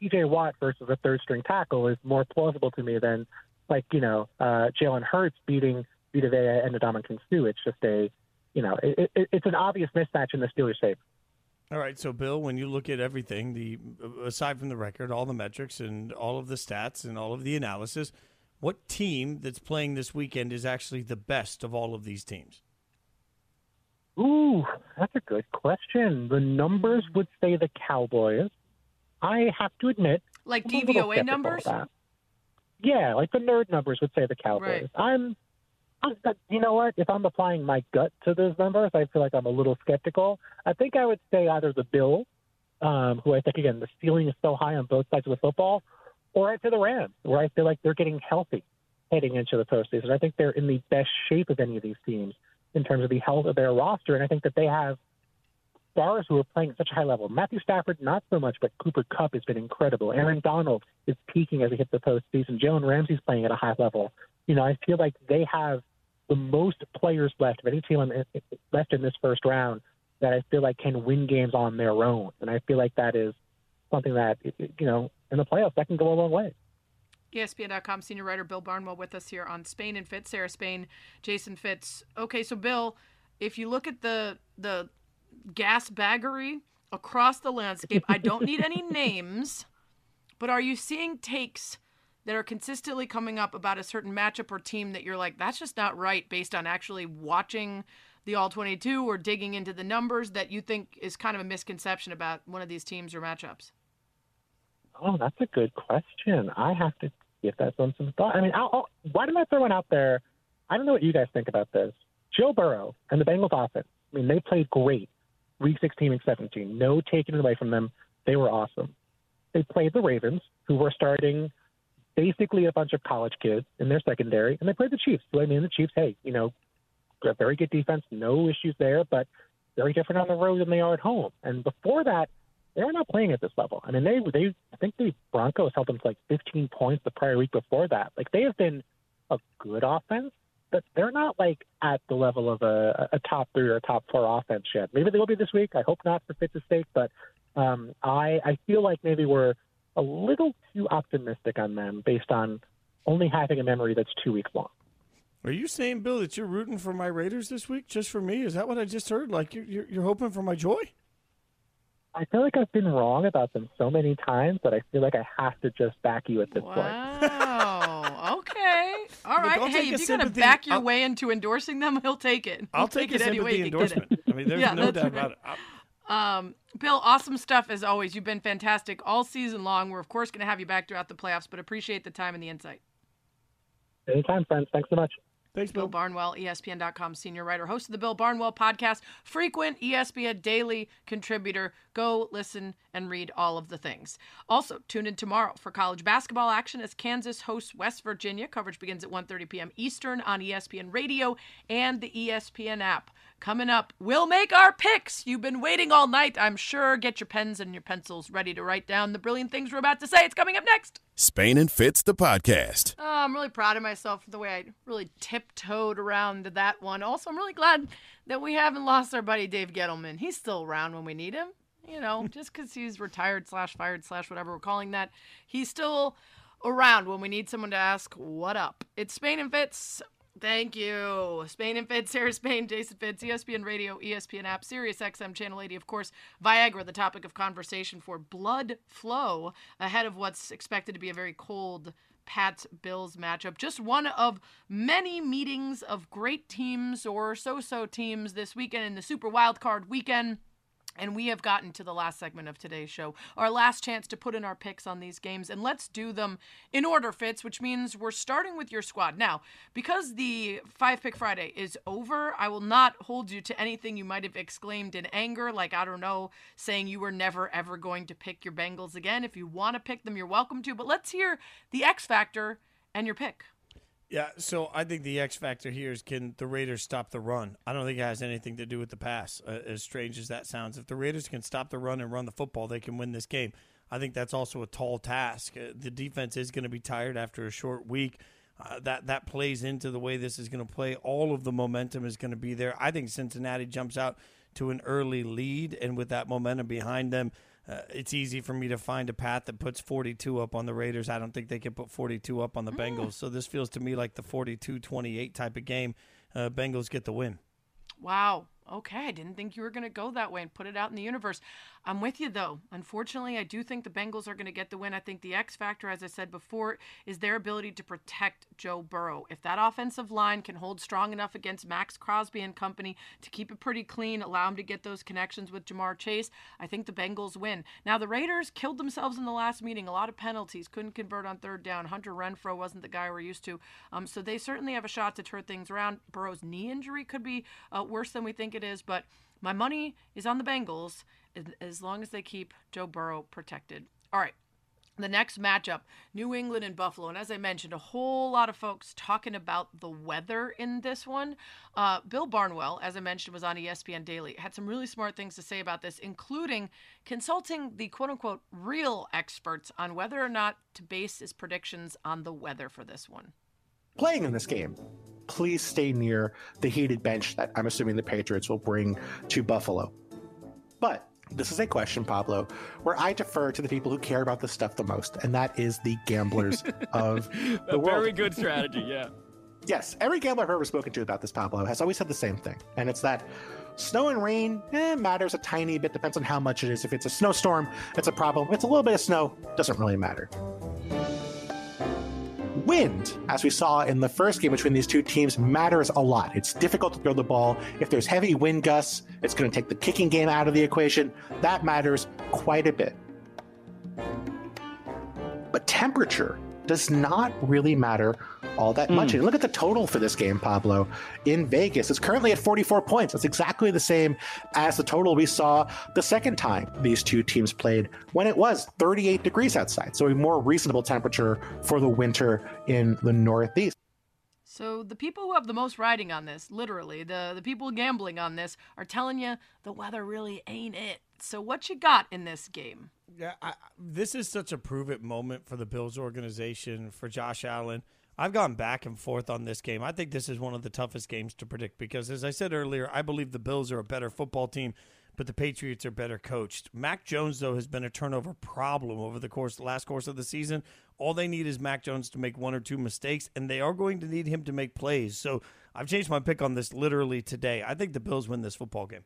T.J. Watt versus a third string tackle is more plausible to me than like you know uh, Jalen Hurts beating Vita Vea and Ndamukong Suh. It's just a, you know, it, it, it's an obvious mismatch in the Steelers' favor. All right, so Bill, when you look at everything, the aside from the record, all the metrics and all of the stats and all of the analysis, what team that's playing this weekend is actually the best of all of these teams? Ooh, that's a good question. The numbers would say the Cowboys. I have to admit, like DVOA numbers. Yeah, like the nerd numbers would say the Cowboys. Right. I'm you know what? If I'm applying my gut to those numbers, I feel like I'm a little skeptical. I think I would say either the Bills, um, who I think again the ceiling is so high on both sides of the football, or I'd the Rams, where I feel like they're getting healthy heading into the postseason. I think they're in the best shape of any of these teams in terms of the health of their roster, and I think that they have stars who are playing at such a high level. Matthew Stafford, not so much, but Cooper Kupp has been incredible. Aaron Donald is peaking as he hits the postseason. Jalen Ramsey's playing at a high level. You know, I feel like they have the most players left of any team left in this first round that I feel like can win games on their own, and I feel like that is something that you know in the playoffs that can go a long way. ESPN.com senior writer Bill Barnwell with us here on Spain and Fitz, Sarah Spain, Jason Fitz. Okay, so Bill, if you look at the the gas baggery across the landscape, I don't need any names, but are you seeing takes? that are consistently coming up about a certain matchup or team that you're like, that's just not right based on actually watching the All 22 or digging into the numbers that you think is kind of a misconception about one of these teams or matchups? Oh, that's a good question. I have to give that one some thought. I mean, I'll, I'll, why don't I throw one out there? I don't know what you guys think about this. Joe Burrow and the Bengals offense, I mean, they played great week 16 and 17. No taking it away from them. They were awesome. They played the Ravens, who were starting – basically a bunch of college kids in their secondary, and they played the Chiefs. So I mean, the Chiefs, hey, you know, a very good defense, no issues there, but very different on the road than they are at home. And before that, they were not playing at this level. I mean, they they I think the Broncos held them to like 15 points the prior week before that. Like they have been a good offense, but they're not like at the level of a, a top three or a top four offense yet. Maybe they will be this week. I hope not for Fitz's sake, but um, I I feel like maybe we're a little too optimistic on them based on only having a memory that's two weeks long. Are you saying, Bill, that you're rooting for my Raiders this week just for me? Is that what I just heard? Like you're, you're, you're hoping for my joy? I feel like I've been wrong about them so many times that I feel like I have to just back you at this wow. point. Wow. okay. Okay. All right. I'll hey, if you're gonna back your I'll- way into endorsing them, he'll take it. I'll He'll take, it a any way sympathy he can get it. endorsement. I mean, there's Yeah, no doubt right. about it. I- Um, Bill, awesome stuff as always. You've been fantastic all season long. We're of course going to have you back throughout the playoffs, but appreciate the time and the insight. Anytime, friends. Thanks so much. Thanks, Bill Barnwell, E ESPN.com senior writer, host of the Bill Barnwell podcast, frequent ESPN daily contributor. Go listen and read all of the things. Also, tune in tomorrow for college basketball action as Kansas hosts West Virginia. Coverage begins at 1:30 p.m. Eastern on ESPN Radio and the ESPN app. Coming up, we'll make our picks. You've been waiting all night, I'm sure. Get your pens and your pencils ready to write down the brilliant things we're about to say. It's coming up next. Spain and Fitz, the podcast. Oh, I'm really proud of myself for the way I really tiptoed around that one. Also, I'm really glad that we haven't lost our buddy Dave Gettleman. He's still around when we need him. You know, just because he's retired slash fired slash whatever we're calling that, he's still around when we need someone to ask what up. It's Spain and Fitz. Thank you. Spain and Fitz, Sarah Spain, Jason Fitz, ESPN Radio, ESPN app, Sirius XM Channel 80. Of course, Viagra, the topic of conversation for blood flow ahead of what's expected to be a very cold Pats Bills matchup. Just one of many meetings of great teams or so so teams this weekend in the Super Wild Card weekend. And we have gotten to the last segment of today's show, our last chance to put in our picks on these games. And let's do them in order, Fitz, which means we're starting with your squad. Now, because the Five Pick Friday is over, I will not hold you to anything you might have exclaimed in anger, like, I don't know, saying you were never, ever going to pick your Bengals again. If you want to pick them, you're welcome to. But let's hear the X Factor and your pick. Yeah, so I think the X factor here is can the Raiders stop the run? I don't think it has anything to do with the pass, uh, as strange as that sounds. If the Raiders can stop the run and run the football, they can win this game. I think that's also a tall task. Uh, the defense is going to be tired after a short week. Uh, that that plays into the way this is going to play. All of the momentum is going to be there. I think Cincinnati jumps out to an early lead, and with that momentum behind them, uh, it's easy for me to find a path that puts 42 up on the Raiders. I don't think they can put 42 up on the Bengals. So this feels to me like the 42-28 type of game. Uh, Bengals get the win. Wow. Okay, I didn't think you were going to go that way and put it out in the universe. I'm with you though. Unfortunately, I do think the Bengals are going to get the win. I think the X factor, as I said before, is their ability to protect Joe Burrow. If that offensive line can hold strong enough against Maxx Crosby and company to keep it pretty clean, allow him to get those connections with Ja'Marr Chase, I think the Bengals win. Now, the Raiders killed themselves in the last meeting. A lot of penalties, couldn't convert on third down. Hunter Renfrow wasn't the guy we're used to. Um, so they certainly have a shot to turn things around. Burrow's knee injury could be uh, worse than we think it is, but my money is on the Bengals as- long as they keep Joe Burrow protected. All right. The next matchup, New England and Buffalo. And as I mentioned, a whole lot of folks talking about the weather in this one. Uh, Bill Barnwell, as I mentioned, was on ESPN Daily, had some really smart things to say about this, including consulting the quote unquote real experts on whether or not to base his predictions on the weather for this one. playing in this game, please stay near the heated bench that I'm assuming the Patriots will bring to Buffalo. But this is a question, Pablo, where I defer to the people who care about this stuff the most, and that is the gamblers of the A world. very good strategy, yeah. Yes, every gambler I've ever spoken to about this, Pablo, has always said the same thing, and it's that snow and rain eh, matters a tiny bit, depends on how much it is. If it's a snowstorm, it's a problem. If it's a little bit of snow, doesn't really matter. Wind, as we saw in the first game between these two teams, matters a lot. It's difficult to throw the ball. If there's heavy wind gusts, it's going to take the kicking game out of the equation. That matters quite a bit. But temperature does not really matter all that much. Hmm. And look at the total for this game, Pablo, in Vegas. It's currently at 44 points. It's exactly the same as the total we saw the second time these two teams played when it was 38 degrees outside. So a more reasonable temperature for the winter in the Northeast. So the people who have the most riding on this, literally, the the people gambling on this, are telling you the weather really ain't it. So what you got in this game? Yeah, I, this is such a prove it moment for the Bills organization, for Josh Allen. I've gone back and forth on this game. I think this is one of the toughest games to predict because, as I said earlier, I believe the Bills are a better football team, but the Patriots are better coached. Mac Jones, though, has been a turnover problem over the course, last course of the season. All they need is Mac Jones to make one or two mistakes, and they are going to need him to make plays. So I've changed my pick on this literally today. I think the Bills win this football game.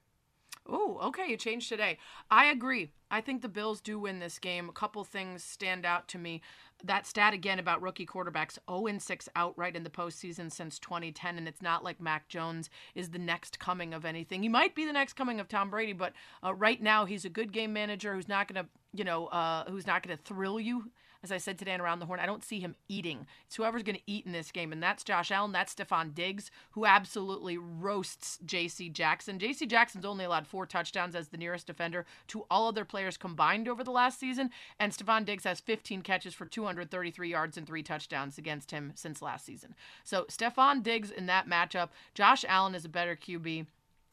Oh, okay. You changed today. I agree. I think the Bills do win this game. A couple things stand out to me. That stat again about rookie quarterbacks 0 and 6 outright in the postseason since 2010. And it's not like Mac Jones is the next coming of anything. He might be the next coming of Tom Brady, but uh, right now he's a good game manager who's not going to, you know, uh, who's not going to thrill you as I said today on Around the Horn, I don't see him eating. It's whoever's going to eat in this game, and that's Josh Allen. That's Stefon Diggs, who absolutely roasts J.C. Jackson. J.C. Jackson's only allowed four touchdowns as the nearest defender to all other players combined over the last season, and Stefon Diggs has 15 catches for 233 yards and three touchdowns against him since last season. So Stefon Diggs in that matchup. Josh Allen is a better QB.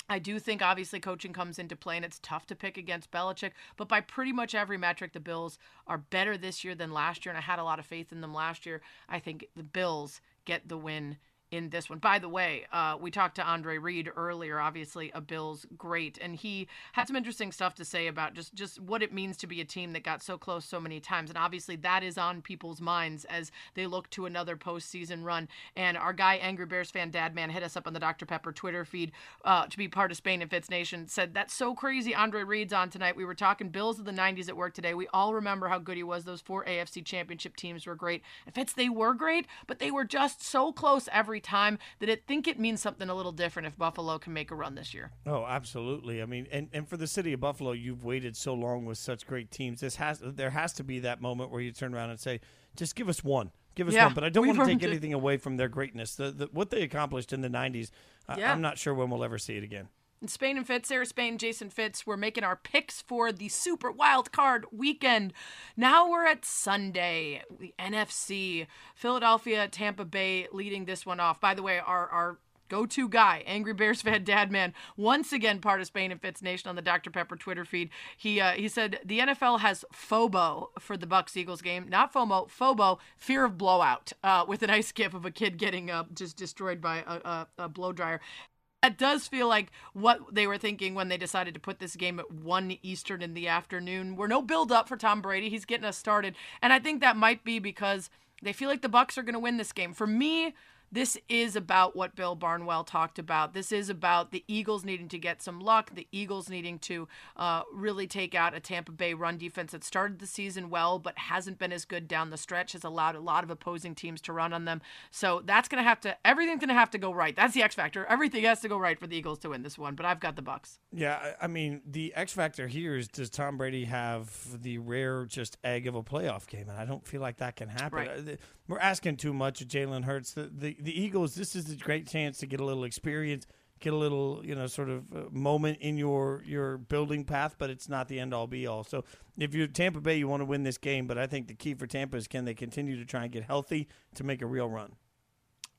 I do think obviously coaching comes into play and it's tough to pick against Belichick, but by pretty much every metric, the Bills are better this year than last year, and I had a lot of faith in them last year. I think the Bills get the win in this one. By the way, uh, we talked to Andre Reed earlier, obviously a Bills great, and he had some interesting stuff to say about just just what it means to be a team that got so close so many times, and obviously that is on people's minds as they look to another postseason run. And our guy, Angry Bears fan Dad Man, hit us up on the Dr Pepper Twitter feed uh, to be part of Spain and Fitz Nation. Said that's so crazy. Andre Reed's on tonight. We were talking Bills of the '90s at work today. We all remember how good he was. Those four AFC Championship teams were great. And Fitz, they were great, but they were just so close every time that I think it means something a little different if Buffalo can make a run this year. Oh, absolutely. I mean, and, and for the city of Buffalo, you've waited so long with such great teams. This has there has to be that moment where you turn around and say, just give us one. Give us Yeah, one, but I don't want to take it. anything away from their greatness. The, the, what they accomplished in the '90s, I, I'm not sure when we'll ever see it again. And Spain and Fitz, Sarah Spain, Jason Fitz, we're making our picks for the Super Wild Card weekend. Now we're at Sunday, the NFC, Philadelphia, Tampa Bay leading this one off. By the way, our our go-to guy, Angry Bears fan Dad Man, once again part of Spain and Fitz Nation on the Dr Pepper Twitter feed. He uh, he said the NFL has FOBO for the Bucks Eagles game, not FOMO, FOBO, fear of blowout, uh, with a nice gif of a kid getting uh, just destroyed by a, a, a blow dryer. That does feel like what they were thinking when they decided to put this game at 1 Eastern in the afternoon. We're no build up for Tom Brady. He's getting us started. And I think that might be because they feel like the Bucks are going to win this game. For me, this is about what Bill Barnwell talked about. This is about the Eagles needing to get some luck, the Eagles needing to uh, really take out a Tampa Bay run defense that started the season well but hasn't been as good down the stretch, has allowed a lot of opposing teams to run on them. So that's going to have to, everything's going to have to go right. That's the X factor. Everything has to go right for the Eagles to win this one, but I've got the Bucks. Yeah, I mean, the X factor here is does Tom Brady have the rare just egg of a playoff game? And I don't feel like that can happen. Right. We're asking too much of Jalen Hurts. The, the the Eagles. This is a great chance to get a little experience, get a little you know sort of uh, moment in your your building path, but it's not the end all be all. So if you're Tampa Bay, you want to win this game, but I think the key for Tampa is can they continue to try and get healthy to make a real run.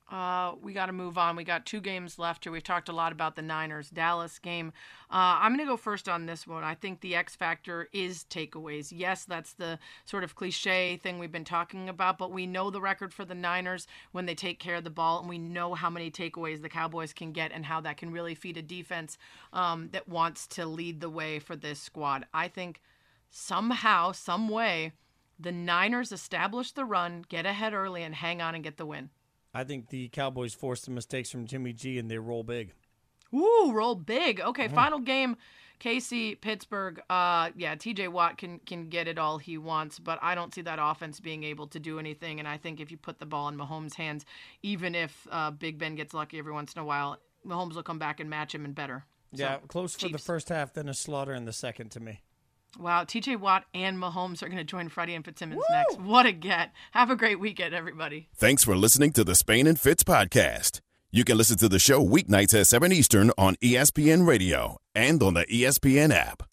Uh, we got to move on. We got two games left here. We've talked a lot about the Niners Dallas game. Uh, I'm going to go first on this one. I think the X factor is takeaways. Yes, that's the sort of cliche thing we've been talking about, but we know the record for the Niners when they take care of the ball, and we know how many takeaways the Cowboys can get and how that can really feed a defense um, that wants to lead the way for this squad. I think somehow, some way, the Niners establish the run, get ahead early, and hang on and get the win. I think the Cowboys forced the mistakes from Jimmy G and they roll big. Ooh, roll big. Okay, Mhm. final game. KC Pittsburgh. Uh, yeah, TJ Watt can can get it all he wants, but I don't see that offense being able to do anything. And I think if you put the ball in Mahomes' hands, even if uh, Big Ben gets lucky every once in a while, Mahomes will come back and match him and better. So, Yeah, close for the first half, then a slaughter in the second to me. Wow, TJ Watt and Mahomes are going to join Freddie and Fitzsimmons next. What a get! Have a great weekend, everybody. Thanks for listening to the Spain and Fitz podcast. You can listen to the show weeknights at 7 Eastern on ESPN Radio and on the ESPN app.